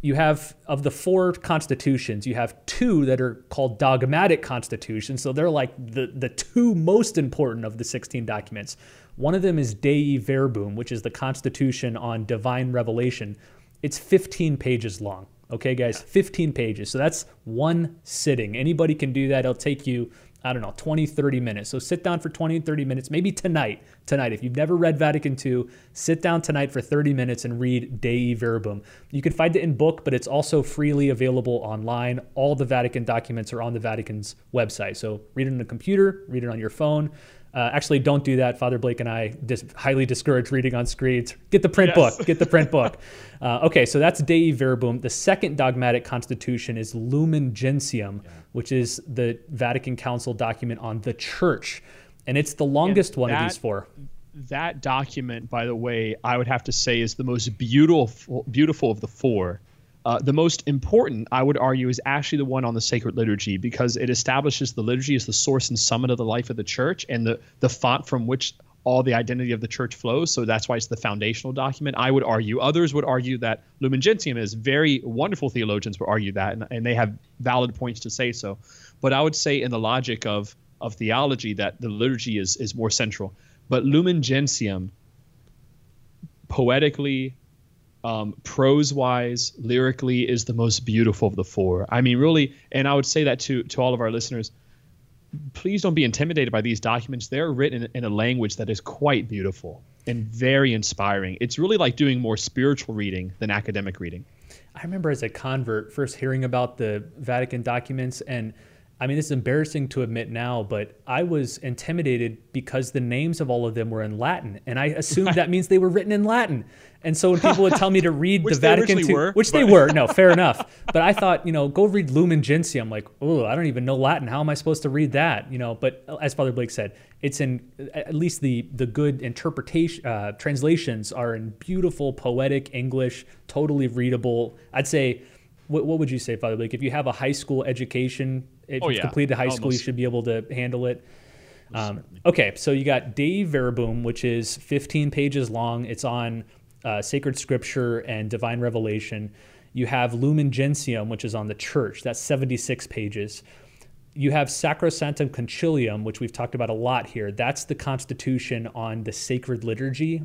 you have of the four constitutions you have two that are called dogmatic constitutions so they're like the, the two most important of the 16 documents one of them is Dei Verbum, which is the Constitution on Divine Revelation. It's 15 pages long. Okay, guys, 15 pages. So that's one sitting. Anybody can do that. It'll take you, I don't know, 20, 30 minutes. So sit down for 20, 30 minutes, maybe tonight. Tonight, if you've never read Vatican II, sit down tonight for 30 minutes and read Dei Verbum. You can find it in book, but it's also freely available online. All the Vatican documents are on the Vatican's website. So read it on the computer, read it on your phone. Uh, actually, don't do that. Father Blake and I dis- highly discourage reading on screens. Get the print yes. book. Get the print book. Uh, okay, so that's Dei Verbum. The second dogmatic constitution is Lumen Gentium, yeah. which is the Vatican Council document on the church. And it's the longest one of these four. That document, by the way, I would have to say is the most beautiful, beautiful of the four. Uh, the most important, I would argue, is actually the one on the sacred liturgy because it establishes the liturgy as the source and summit of the life of the church and the, the font from which all the identity of the church flows. So that's why it's the foundational document. I would argue. Others would argue that Lumen Gentium is very wonderful theologians would argue that, and, and they have valid points to say so. But I would say in the logic of of theology that the liturgy is is more central. But Lumen Gentium, poetically, um, prose wise, lyrically, is the most beautiful of the four. I mean, really, and I would say that to to all of our listeners. Please don't be intimidated by these documents. They're written in, in a language that is quite beautiful and very inspiring. It's really like doing more spiritual reading than academic reading. I remember as a convert first hearing about the Vatican documents and I mean, it's embarrassing to admit now, but I was intimidated because the names of all of them were in Latin, and I assumed that means they were written in Latin. And so when people would tell me to read the Vatican, they were, which but... they were, no, fair enough. But I thought, you know, go read Lumen Gentium. I'm Like, oh, I don't even know Latin. How am I supposed to read that? You know, but as Father Blake said, it's in at least the the good interpretation uh, translations are in beautiful poetic English, totally readable. I'd say what, what would you say, Father Blake? If you have a high school education, if oh, you've yeah. completed high school, you should be able to handle it. Um, okay, so you got Dei Verbum, which is 15 pages long. It's on uh, sacred scripture and divine revelation. You have Lumen Gentium, which is on the church. That's 76 pages. You have Sacrosanctum Concilium, which we've talked about a lot here. That's the constitution on the sacred liturgy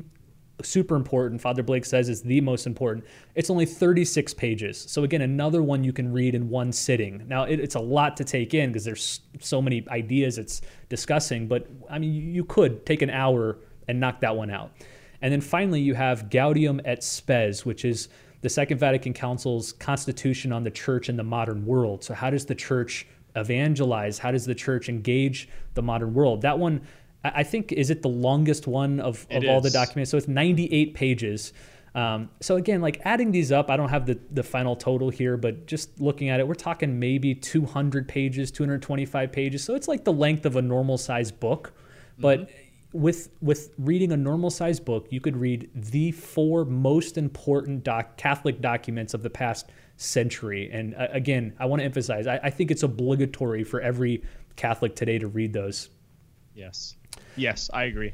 super important. Father Blake says is the most important. It's only 36 pages. So again, another one you can read in one sitting. Now it, it's a lot to take in because there's so many ideas it's discussing, but I mean you could take an hour and knock that one out. And then finally you have Gaudium et Spes, which is the Second Vatican Council's constitution on the church in the modern world. So how does the church evangelize? How does the church engage the modern world? That one I think is it the longest one of, of all the documents. So it's 98 pages. Um, so again, like adding these up, I don't have the, the final total here, but just looking at it, we're talking maybe 200 pages, 225 pages. So it's like the length of a normal size book. But mm-hmm. with with reading a normal size book, you could read the four most important doc, Catholic documents of the past century. And uh, again, I want to emphasize, I, I think it's obligatory for every Catholic today to read those. Yes. Yes, I agree.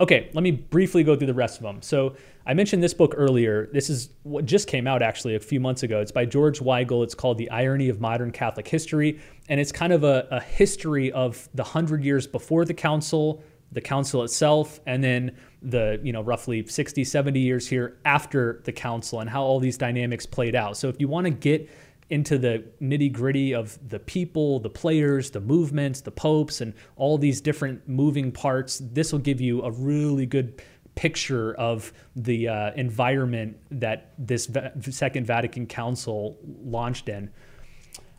Okay, let me briefly go through the rest of them. So I mentioned this book earlier. This is what just came out actually a few months ago. It's by George Weigel. It's called The Irony of Modern Catholic History. And it's kind of a, a history of the hundred years before the council, the council itself, and then the, you know, roughly 60, 70 years here after the council and how all these dynamics played out. So if you want to get into the nitty gritty of the people, the players, the movements, the popes, and all these different moving parts. This will give you a really good picture of the uh, environment that this Va- Second Vatican Council launched in.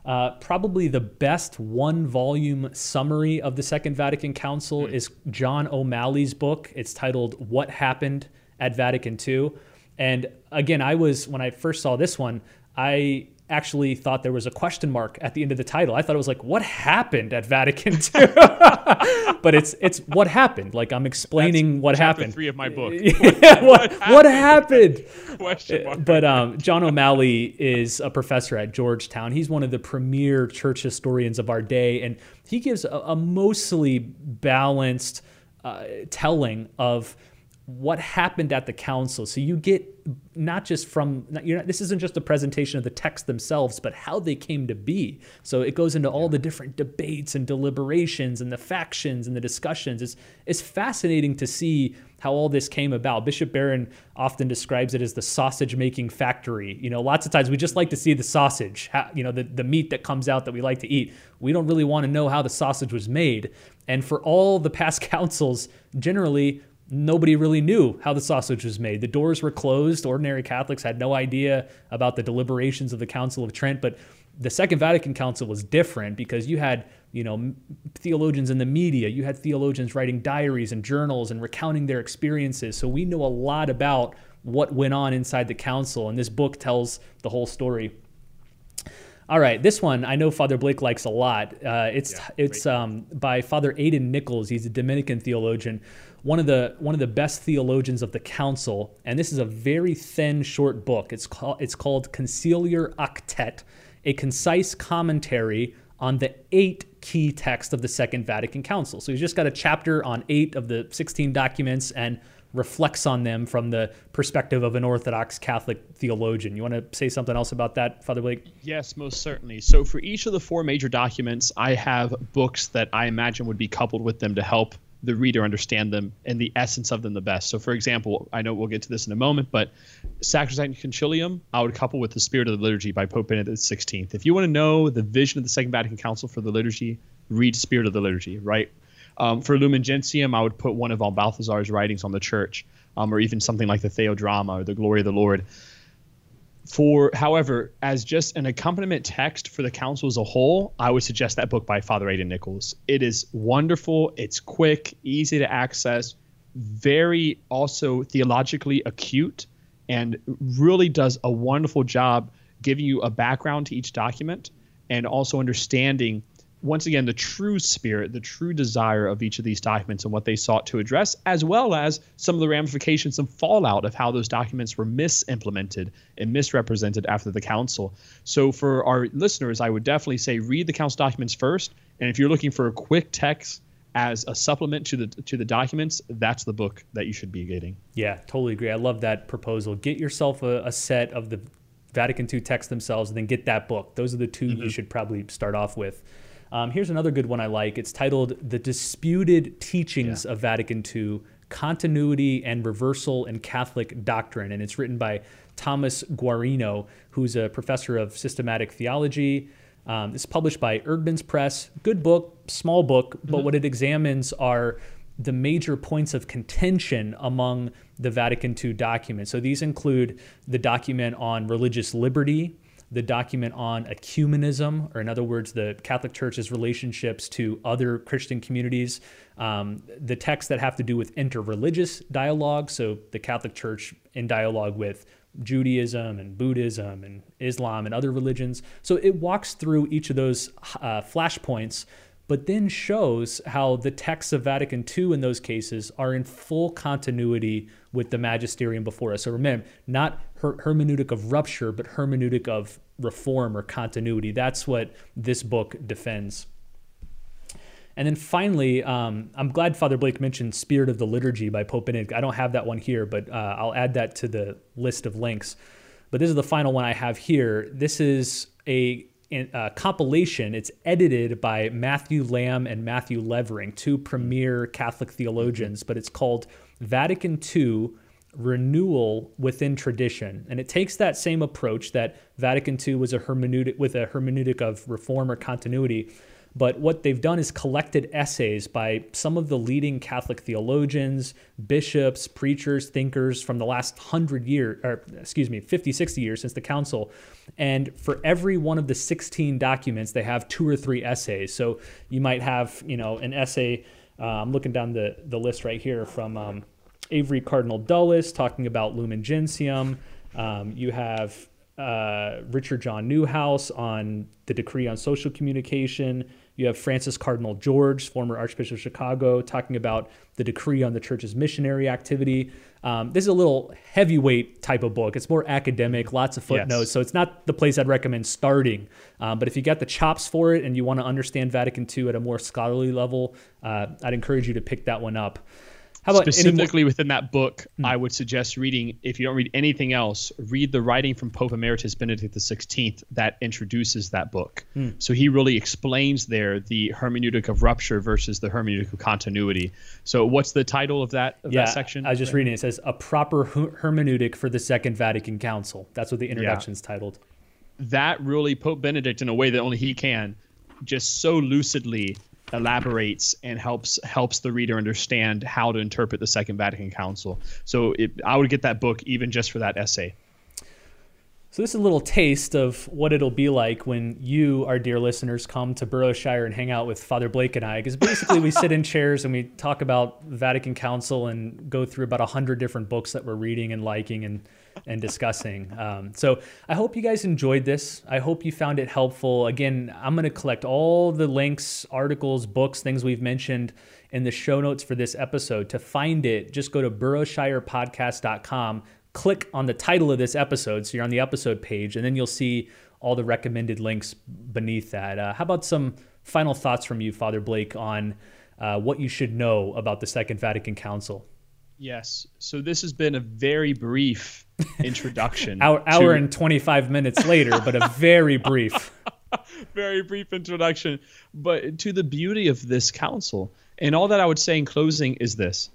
Uh, probably the best one volume summary of the Second Vatican Council mm. is John O'Malley's book. It's titled What Happened at Vatican II. And again, I was, when I first saw this one, I actually thought there was a question mark at the end of the title. I thought it was like, what happened at Vatican II? but it's it's what happened. Like I'm explaining That's what happened. Three of my book. yeah, what, what happened? question mark. But um, John O'Malley is a professor at Georgetown. He's one of the premier church historians of our day, and he gives a, a mostly balanced uh, telling of what happened at the council. So you get not just from know this isn't just a presentation of the text themselves, but how they came to be. So it goes into all the different debates and deliberations and the factions and the discussions. It's it's fascinating to see how all this came about. Bishop Barron often describes it as the sausage making factory. You know, lots of times we just like to see the sausage, how, you know, the, the meat that comes out that we like to eat. We don't really want to know how the sausage was made. And for all the past councils, generally, nobody really knew how the sausage was made. The doors were closed. Ordinary Catholics had no idea about the deliberations of the Council of Trent, but the Second Vatican Council was different because you had, you know, theologians in the media, you had theologians writing diaries and journals and recounting their experiences. So we know a lot about what went on inside the council, and this book tells the whole story. All right, this one I know Father Blake likes a lot. Uh, it's yeah, it's um, by Father Aidan Nichols. He's a Dominican theologian one of the one of the best theologians of the council, and this is a very thin, short book. It's called it's called Conciliar Octet, a concise commentary on the eight key texts of the Second Vatican Council. So he's just got a chapter on eight of the 16 documents and reflects on them from the perspective of an Orthodox Catholic theologian. You want to say something else about that, Father Blake? Yes, most certainly. So for each of the four major documents, I have books that I imagine would be coupled with them to help the reader understand them and the essence of them the best. So, for example, I know we'll get to this in a moment, but Sacrosanctum Concilium, I would couple with the Spirit of the Liturgy by Pope Benedict XVI. If you want to know the vision of the Second Vatican Council for the liturgy, read Spirit of the Liturgy, right? Um, for Lumen Gentium, I would put one of von Balthasar's writings on the church, um, or even something like the Theodrama or the Glory of the Lord. For, however, as just an accompaniment text for the council as a whole, I would suggest that book by Father Aidan Nichols. It is wonderful. It's quick, easy to access, very also theologically acute, and really does a wonderful job giving you a background to each document and also understanding once again the true spirit the true desire of each of these documents and what they sought to address as well as some of the ramifications and fallout of how those documents were misimplemented and misrepresented after the council. So for our listeners i would definitely say read the council documents first and if you're looking for a quick text as a supplement to the to the documents that's the book that you should be getting. Yeah totally agree. I love that proposal. Get yourself a, a set of the vatican ii texts themselves and then get that book. Those are the 2 mm-hmm. you should probably start off with um, here's another good one I like. It's titled The Disputed Teachings yeah. of Vatican II Continuity and Reversal in Catholic Doctrine. And it's written by Thomas Guarino, who's a professor of systematic theology. Um, it's published by Eerdmans Press. Good book, small book, but mm-hmm. what it examines are the major points of contention among the Vatican II documents. So these include the document on religious liberty, the document on ecumenism, or in other words, the Catholic Church's relationships to other Christian communities, um, the texts that have to do with interreligious dialogue, so the Catholic Church in dialogue with Judaism and Buddhism and Islam and other religions. So it walks through each of those uh, flashpoints but then shows how the texts of Vatican II in those cases are in full continuity with the magisterium before us. So remember, not her- hermeneutic of rupture, but hermeneutic of reform or continuity. That's what this book defends. And then finally, um, I'm glad Father Blake mentioned Spirit of the Liturgy by Pope Benedict. I don't have that one here, but uh, I'll add that to the list of links. But this is the final one I have here. This is a uh, compilation. It's edited by Matthew Lamb and Matthew Levering, two premier Catholic theologians, but it's called Vatican II Renewal Within Tradition. And it takes that same approach that Vatican II was a hermeneutic with a hermeneutic of reform or continuity but what they've done is collected essays by some of the leading Catholic theologians, bishops, preachers, thinkers from the last 100 years, or excuse me, 50, 60 years since the council. And for every one of the 16 documents, they have two or three essays. So you might have, you know, an essay. Uh, I'm looking down the, the list right here from um, Avery Cardinal Dulles talking about Lumen Gentium. Um, you have uh, Richard John Neuhaus on the decree on social communication. You have Francis Cardinal George, former Archbishop of Chicago, talking about the decree on the church's missionary activity. Um, this is a little heavyweight type of book. It's more academic, lots of footnotes. Yes. So it's not the place I'd recommend starting. Um, but if you got the chops for it and you want to understand Vatican II at a more scholarly level, uh, I'd encourage you to pick that one up. How about specifically within that book? Hmm. I would suggest reading, if you don't read anything else, read the writing from Pope Emeritus Benedict XVI that introduces that book. Hmm. So he really explains there the hermeneutic of rupture versus the hermeneutic of continuity. So what's the title of that of yeah, that section? I was just reading. It says a proper hermeneutic for the Second Vatican Council. That's what the introduction is titled. That really Pope Benedict, in a way that only he can, just so lucidly elaborates and helps helps the reader understand how to interpret the Second Vatican Council. So it, I would get that book even just for that essay. So this is a little taste of what it'll be like when you, our dear listeners, come to Burrowshire and hang out with Father Blake and I. Because basically, we sit in chairs and we talk about Vatican Council and go through about a hundred different books that we're reading and liking and and discussing. Um, so I hope you guys enjoyed this. I hope you found it helpful. Again, I'm going to collect all the links, articles, books, things we've mentioned in the show notes for this episode. To find it, just go to burrowshirepodcast.com, click on the title of this episode. So you're on the episode page, and then you'll see all the recommended links beneath that. Uh, how about some final thoughts from you, Father Blake, on uh, what you should know about the Second Vatican Council? Yes. So this has been a very brief introduction. hour, to... hour and 25 minutes later, but a very brief. very brief introduction. But to the beauty of this council. And all that I would say in closing is this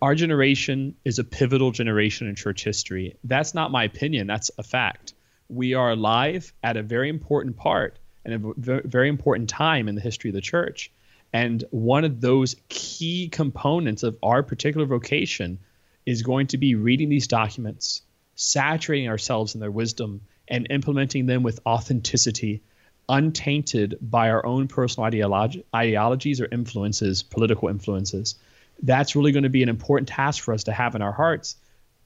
our generation is a pivotal generation in church history. That's not my opinion, that's a fact. We are alive at a very important part and a very important time in the history of the church. And one of those key components of our particular vocation is going to be reading these documents, saturating ourselves in their wisdom and implementing them with authenticity, untainted by our own personal ideology, ideologies or influences, political influences. That's really going to be an important task for us to have in our hearts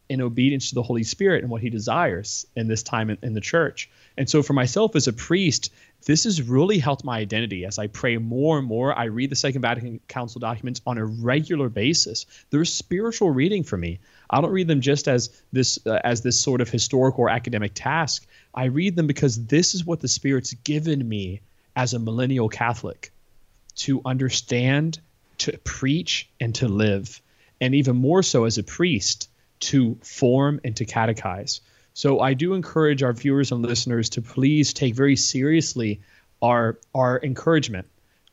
in obedience to the Holy Spirit and what He desires in this time in, in, the church. And so, for myself as a priest, this has really helped my identity as I pray more and more. I read the Second Vatican Council documents on a regular basis. They're spiritual reading for me. I don't read them just as this uh, as this sort of historical or academic task. I read them because this is what the Spirit's given me as a millennial Catholic to understand, to preach, and to live, and even more so as a priest to form and to catechize. So I do encourage our viewers and listeners to please take very seriously our our encouragement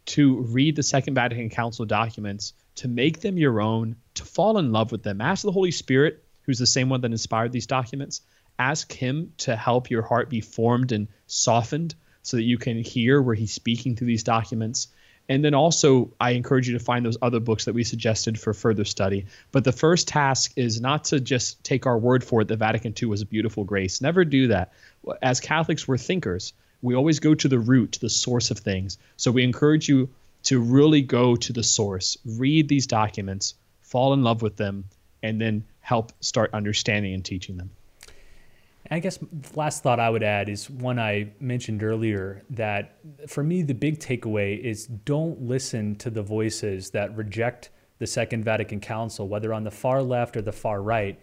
to read the Second Vatican Council documents, to make them your own, to fall in love with them. Ask the Holy Spirit, who's the same one that inspired these documents, ask him to help your heart be formed and softened so that you can hear where he's speaking through these documents and then also, I encourage you to find those other books that we suggested for further study. But the first task is not to just take our word for it that Vatican II was a beautiful grace. Never do that. As Catholics, we're thinkers. We always go to the root, to the source of things. So we encourage you to really go to the source, read these documents, fall in love with them, and then help start understanding and teaching them. I guess the last thought I would add is one I mentioned earlier that for me, the big takeaway is don't listen to the voices that reject the Second Vatican Council, whether on the far left or the far right,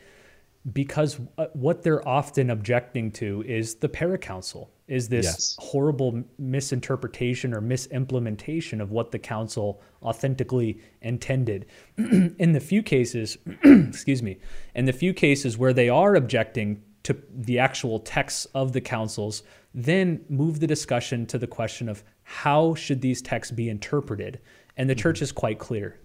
because uh, what they're often objecting to is the paracouncil, is this yes. horrible misinterpretation or misimplementation of what the council authentically intended. in the few cases, excuse me, in the few cases where they are objecting to the actual texts of the councils, then move the discussion to the question of how should these texts be interpreted? And the mm-hmm. church is quite clear.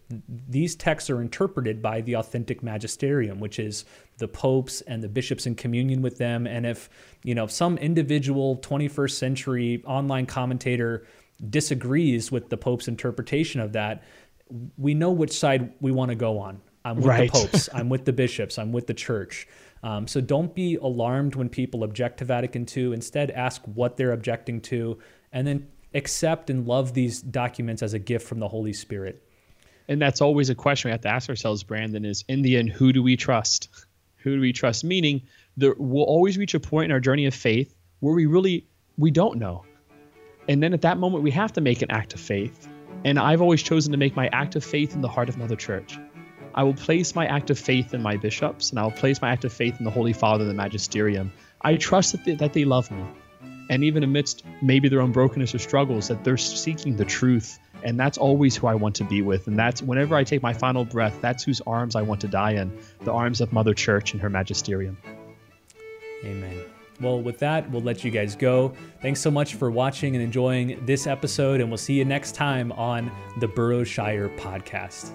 These texts are interpreted by the authentic magisterium, which is the popes and the bishops in communion with them. And if, you know, some individual 21st century online commentator disagrees with the pope's interpretation of that, we know which side we want to go on. I'm with right. the popes, I'm with the bishops, I'm with the church. Um, so don't be alarmed when people object to Vatican II. Instead, ask what they're objecting to, and then accept and love these documents as a gift from the Holy Spirit. And that's always a question we have to ask ourselves, Brandon, is in the end, who do we trust? Who do we trust? Meaning, there, we'll always reach a point in our journey of faith where we really we don't know. And then at that moment, we have to make an act of faith. And I've always chosen to make my act of faith in the heart of Mother Church. I will place my act of faith in my bishops, and I will place my act of faith in the Holy Father, the Magisterium. I trust that they, that they love me. And even amidst maybe their own brokenness or struggles, that they're seeking the truth. And that's always who I want to be with. And that's whenever I take my final breath, that's whose arms I want to die in the arms of Mother Church and her Magisterium. Amen. Well, with that, we'll let you guys go. Thanks so much for watching and enjoying this episode, and we'll see you next time on the Burrowshire podcast.